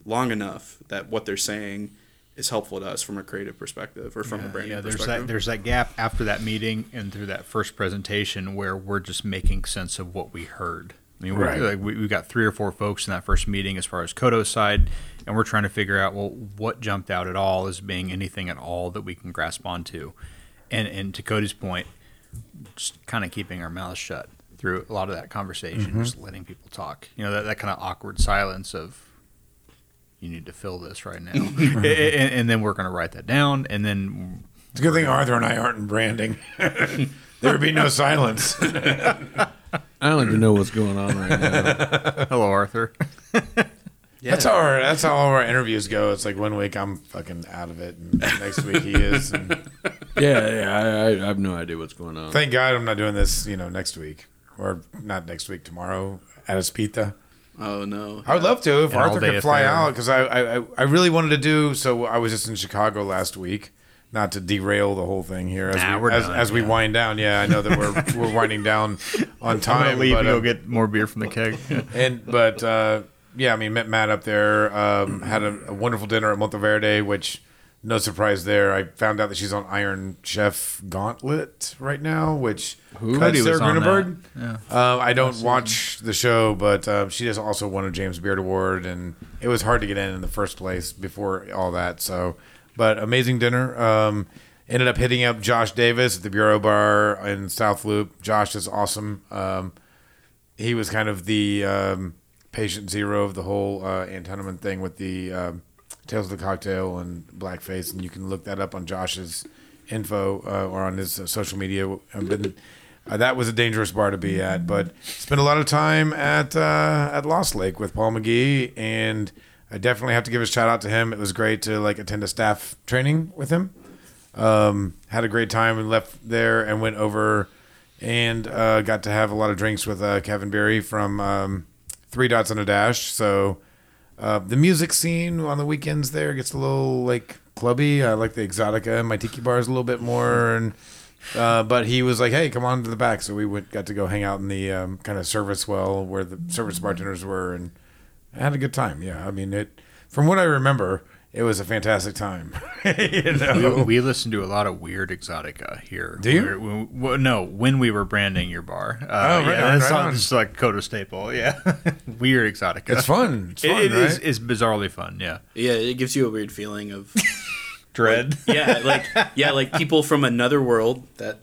long enough that what they're saying is helpful to us from a creative perspective or from a branding yeah, there's perspective. that there's that gap after that meeting and through that first presentation where we're just making sense of what we heard. I mean, Right. like, we, we got three or four folks in that first meeting as far as Kodo's side, and we're trying to figure out well what jumped out at all as being anything at all that we can grasp onto, and and to Cody's point, just kind of keeping our mouths shut through a lot of that conversation, mm-hmm. just letting people talk. You know that, that kind of awkward silence of you need to fill this right now, [laughs] and, and then we're going to write that down, and then It's a good thing Arthur and I aren't in branding. [laughs] there would be no silence. [laughs] I don't even know what's going on right now. [laughs] Hello, Arthur. [laughs] That's how our that's how all our interviews go. It's like one week I'm fucking out of it, and next week he is. And [laughs] yeah, yeah, I, I, I have no idea what's going on. thank God I'm not doing this, you know, next week or not next week, tomorrow at Espita. oh no, I would love to if An Arthur could fly affair. out because I, I I really wanted to do. So I was just in Chicago last week. Not to derail the whole thing here as Nah, we as, done, as we yeah. wind down. Yeah, I know that we're [laughs] we're winding down on I'm time. leave but, and go uh, get more beer from the keg. [laughs] and but uh, yeah, I mean, met Matt up there. Um, had a, a wonderful dinner at Monteverde, which no surprise there. I found out that she's on Iron Chef Gauntlet right now, which Who? Was Sarah on Grueneberg. that. Um, I don't watch the show, but uh, she just also won a James Beard Award, and it was hard to get in in the first place before all that. So, but amazing dinner. Um, ended up hitting up Josh Davis at the Bureau Bar in South Loop. Josh is awesome. Um, he was kind of the um, patient zero of the whole uh, thing with the um, Tales of the Cocktail and Blackface, and you can look that up on Josh's info uh, or on his uh, social media. Been, uh, that was a dangerous bar to be at, but spent a lot of time at uh, at Lost Lake with Paul McGee, and I definitely have to give a shout out to him. It was great to like attend a staff training with him. Um, had a great time and left there and went over and uh, got to have a lot of drinks with uh, Kevin Beary from um, Three Dots on a Dash. So uh, the music scene on the weekends there gets a little like clubby. I like the Exotica. And my tiki bars a little bit more, and uh, but he was like, "Hey, come on to the back." So we went, got to go hang out in the um, kind of service well where the service bartenders were, and had a good time. Yeah, I mean it. From what I remember, it was a fantastic time. [laughs] you know? we, we listened to a lot of weird exotica here. Do you? We're- we- well, no, when we were branding your bar. Uh, Oh, right yeah, on, that's right not on. just like Kodo staple. Yeah, [laughs] weird exotica. It's fun. It's fun, it right? is- It's bizarrely fun. Yeah. yeah, it gives you a weird feeling of [laughs] Dread. yeah, like yeah, like people from another world that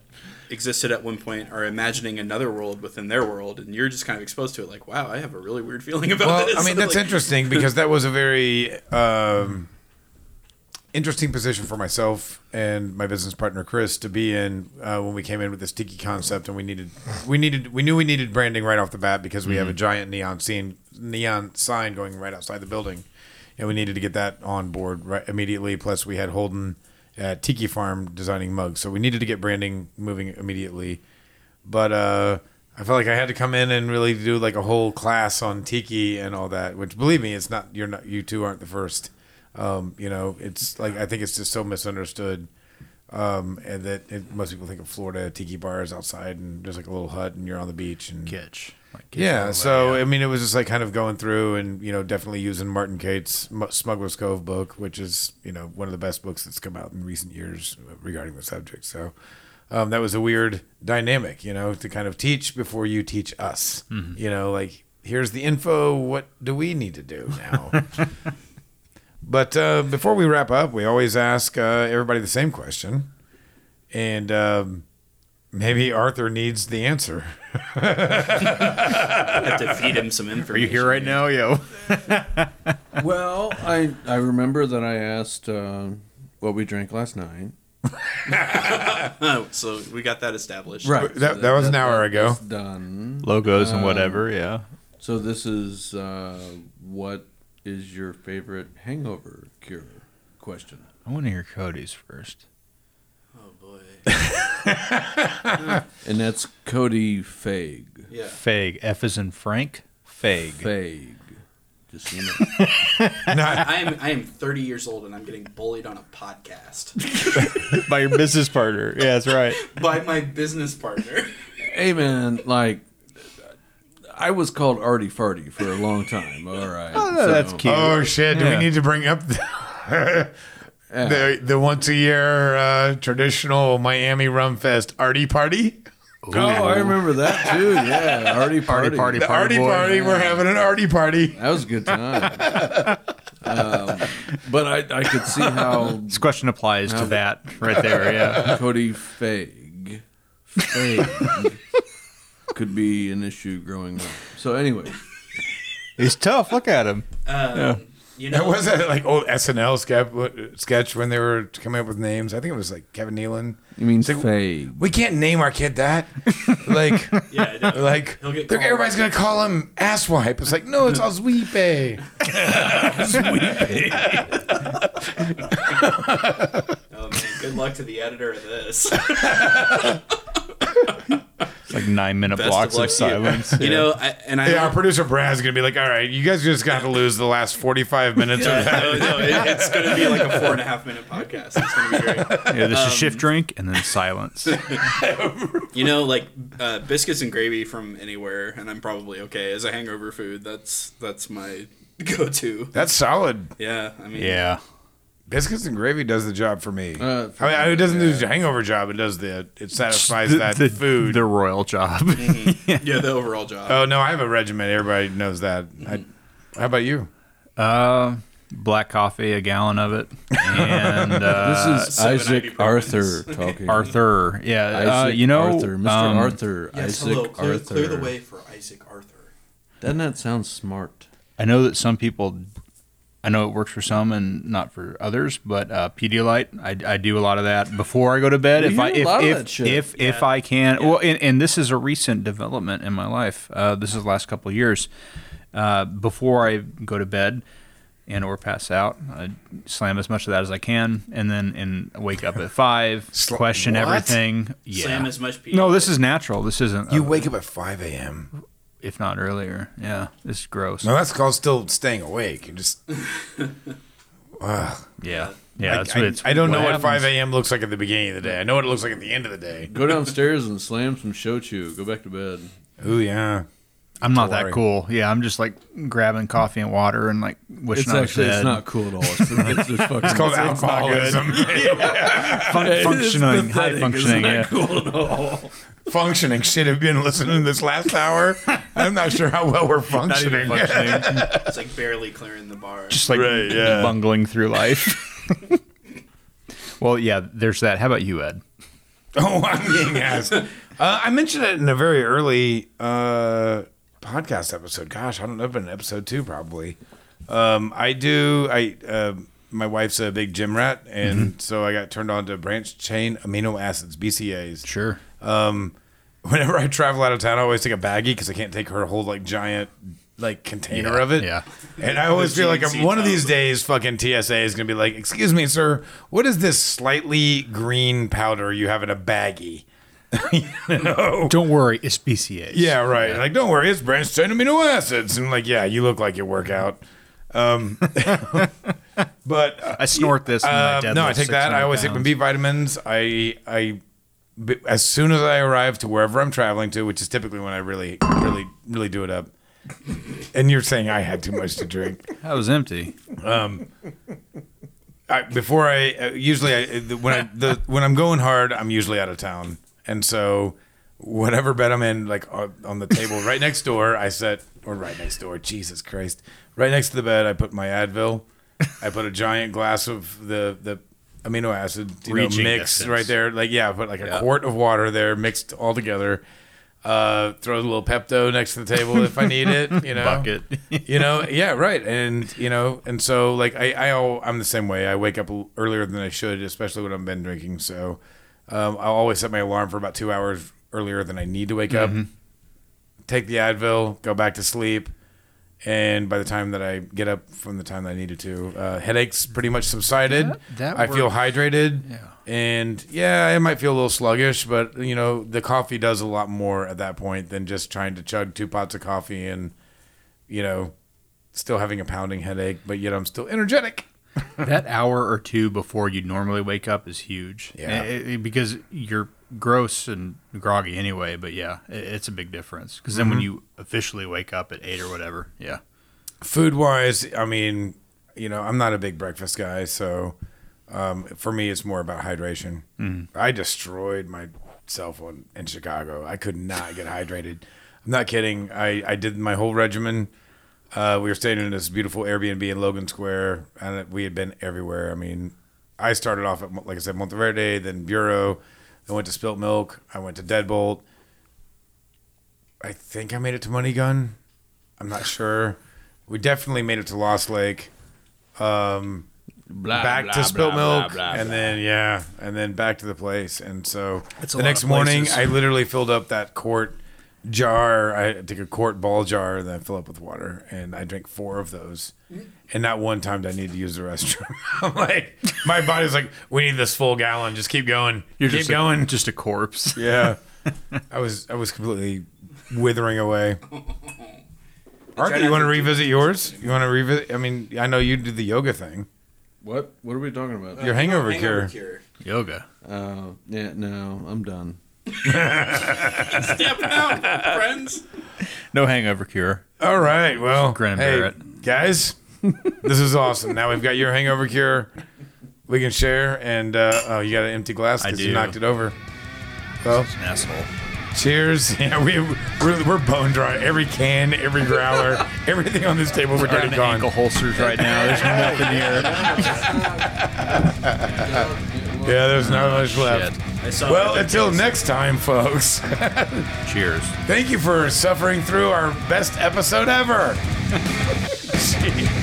existed at one point are imagining another world within their world, and you're just kind of exposed to it. Like, wow, I have a really weird feeling about well, this. I mean, [laughs] that's Like, interesting [laughs] because that was a very um, interesting position for myself and my business partner Chris to be in uh, when we came in with this tiki concept, and we needed, we needed, we knew we needed branding right off the bat because we have a giant neon scene, neon sign going right outside the building, and we needed to get that on board right immediately. Plus, we had Holden at Tiki Farm designing mugs, so we needed to get branding moving immediately. But uh, I felt like I had to come in and really do like a whole class on tiki and all that. Which, believe me, it's not. You're not. You two aren't the first. Um, you know, it's like I think it's just so misunderstood. Um, and that it, most people think of Florida tiki bars outside and there's like a little hut and you're on the beach and Kitsch. Like, yeah. So I mean, it was just like kind of going through and you know definitely using Martin Cate's Mu- Smuggler's Cove book, which is you know one of the best books that's come out in recent years regarding the subject. So um, that was a weird dynamic, you know, to kind of teach before you teach us. You know, like here's the info. What do we need to do now? [laughs] but uh, before we wrap up, we always ask uh, everybody the same question, and um, maybe Arthur needs the answer. [laughs] I have to feed him some information. Are you here right now, yo? [laughs] Well, I I remember that I asked uh, what we drank last night. [laughs] Oh, so we got that established. Right. That- that was an hour ago. Done. Logos Um, and whatever. Yeah. So this is uh, what is your favorite hangover cure? Question. I want to hear Cody's first. Boy. [laughs] And that's Cody Fag. Yeah. Fag. F is in Frank. Fag. Fag. Just so you know. [laughs] I am I am 30 years old and I'm getting bullied on a podcast [laughs] By your business partner. Yeah, that's right. by my business partner. hey man, like I was called Artie Farty for a long time. All right. Oh, that's cute. Oh shit! Do Yeah. we need to bring up the the, the once a year uh, traditional Miami Rum Fest Artie Party? Oh, I remember that too. Yeah, Artie Party, Party. party, The Artie boy. Party. We're having an Artie Party. That was a good time. [laughs] um, but I, I could see how This question applies to that right there. Yeah. [laughs] Cody Fag, Fag could be an issue growing up. So anyway, He's tough. Look at him. Um, You That know, was that like old SNL sketch, sketch when they were coming up with names. I think it was like Kevin Nealon. you mean It's like, Fag? We can't name our kid that. [laughs] like, yeah, I like they're- everybody's gonna call him asswipe. It's like no, it's [laughs] Osweepe. [laughs] Oh man, good luck to the editor of this. It's like nine minute Best blocks of of, luck to you. silence. [laughs] You know, I, and I Yeah, our producer Brad's gonna be like, all right, you guys just got to lose the last forty-five minutes of [laughs] that. no, no, it, it's going to be like a four and a half minute [laughs] podcast. It's going to be great. Yeah, this Um, is shift drink and then silence. You know, like uh, biscuits and gravy from anywhere, and I'm probably okay as a hangover food. That's that's my go-to. That's solid. Yeah, I mean, Yeah. Biscuits and gravy does the job for me. Uh, for I mean, it doesn't do the hangover job. It does the it satisfies The- that the, food. The royal job. [laughs] yeah, the overall job. oh no, I have a regimen. Everybody knows that. I, how about you? Uh, black coffee, a gallon of it, and [laughs] uh, This is Isaac. Arthur [laughs] talking. Arthur. Yeah, uh, Isaac you know, Arthur, Mr. um, Arthur, yes, Isaac hello. Clear, Arthur. clear the way for Isaac Arthur. Doesn't that sound smart? I know that some people. I know it works for some and not for others, but uh, Pedialyte, I, I do a lot of that before I go to bed. We if I hear a if lot of if that shit. if, if I can, well, and, and this is a recent development in my life. Uh, this is the last couple of years. Uh, before I go to bed and or pass out, I slam as much of that as I can, and then and wake up at five, [laughs] Sl- question what? everything. Yeah. Slam as much Pedialyte. no, this is natural. This isn't. You wake up at five a.m. if not earlier. Yeah, this is gross. No, that's called still staying awake. You just [laughs] Yeah, yeah. I, that's I, what it's, I don't know what happens. five a.m. looks like at the beginning of the day. I know what it looks like at the end of the day. Go downstairs and slam some shochu. Go back to bed. Oh, yeah. I'm not Don't that cool. Yeah, I'm just like grabbing coffee and water and like wishing It's I was actually dead. it's not cool at all. It's, it's, just [laughs] fucking, It's called it's not good. alcoholism. [laughs] Fun- It's functioning, high functioning. It's Yeah. not cool at all. functioning. Shit, have been listening this last hour? I'm not sure how well we're Not even functioning. [laughs] functioning. It's like barely clearing the bar. just like Right, yeah. bungling through life. well, yeah, there's that. How about you, Ed? Oh, I'm being asked. Uh, I mentioned it in a very early uh, podcast episode. Gosh, I don't know, but in episode two probably. Um, I do. I uh, my wife's a big gym rat, and so I got turned on to branched chain amino acids (BCAAs). Sure. Um, whenever I travel out of town, I always take a baggie because I can't take her whole like giant like container Yeah, of it. yeah. And I always feel like I'm, one of these days, fucking TSA is gonna be like, "Excuse me, sir, what is this slightly green powder you have in a baggie?" You [laughs] know? Don't worry, it's BCAs. Yeah, right. Like, don't worry, it's branched chain amino acids. And like, yeah, you look like you work out. Um, [laughs] but uh, I snort this. when I um, no, I take that. I 600 always take my. B vitamins. I I as soon as I arrive to wherever I'm traveling to, which is typically when I really really really do it up. And you're saying I had too much to drink. [laughs] I was empty. I, before I uh, usually I, the- when I the when I'm going hard, I'm usually out of town, and so whatever bed I'm in, like on on the table right [laughs] next door, I set or right next door. Jesus Christ, right next to the bed, I put my Advil. I put a giant glass of the the amino acid you know, mix right there. Like yeah, I put like a Yeah. quart of water there mixed all together. Uh, throw a little Pepto next to the table if I need it. You know, Bucket. you know yeah right and you know and so like i I, I'm the same way i wake up earlier than i should especially when i've been drinking so um, i'll always set my alarm for about two hours earlier than i need to wake up take the advil go back to sleep and by the time that i get up from the time that i needed to uh, headaches pretty much subsided That- that i feel hydrated Yeah. and yeah i might feel a little sluggish but you know the coffee does a lot more at that point than just trying to chug two pots of coffee and you know, still having a pounding headache, but yet I'm still energetic. [laughs] that hour or two before you normally wake up is huge. Yeah. It- it- because you're gross and groggy anyway. But yeah, it, it's a big difference. Because then Mm-hmm. when you officially wake up at eight or whatever, yeah, Food wise, I mean, you know, I'm not a big breakfast guy, so um, for me, it's more about hydration. I destroyed myself on, in Chicago. I could not get hydrated. I'm not kidding. I, I did my whole regimen. Uh, we were staying in this beautiful Airbnb in Logan Square, and we had been everywhere. I mean, I started off at, like I said, Monteverde, then Bureau. I went to Spilt Milk. I went to Deadbolt. I think I made it to Money Gun. I'm not sure. We definitely made it to Lost Lake. Um, Blah, back blah, to Spilt blah, Milk, blah, blah, and blah. then yeah, and then back to the place. And so It's the next morning. I literally filled up that quart jar. I take a quart ball jar, and then fill up with water, and I drink four of those. And not one time did I need to use the restroom. [laughs] I'm like, my body's like, we need this full gallon. Just keep going. you're keep just going. A, just a corpse. [laughs] Yeah, I was I was completely withering away. Arthur, you want to to do revisit yours? You want to revisit? I mean, I know you do the yoga thing. What? What are we talking about? Your hangover, Hangover cure. Yoga. Uh, yeah, no, I'm done. [laughs] Step out, friends. No hangover cure. All right. Well, Grin and hey, bear it. guys, this is awesome. Now we've got your hangover cure. We can share, and uh, oh, you got an empty glass because you do. knocked it over. Well, An asshole. cheers. [laughs] Yeah, we we're, we're bone dry. Every can, every growler, [laughs] everything on this table, we're Down already the gone. ankle holsters right now. There's nothing here. Yeah, there's not much left. Shit. I saw Well, until next time, folks. [laughs] Cheers. Thank you for suffering through our best episode ever. [laughs] Cheers.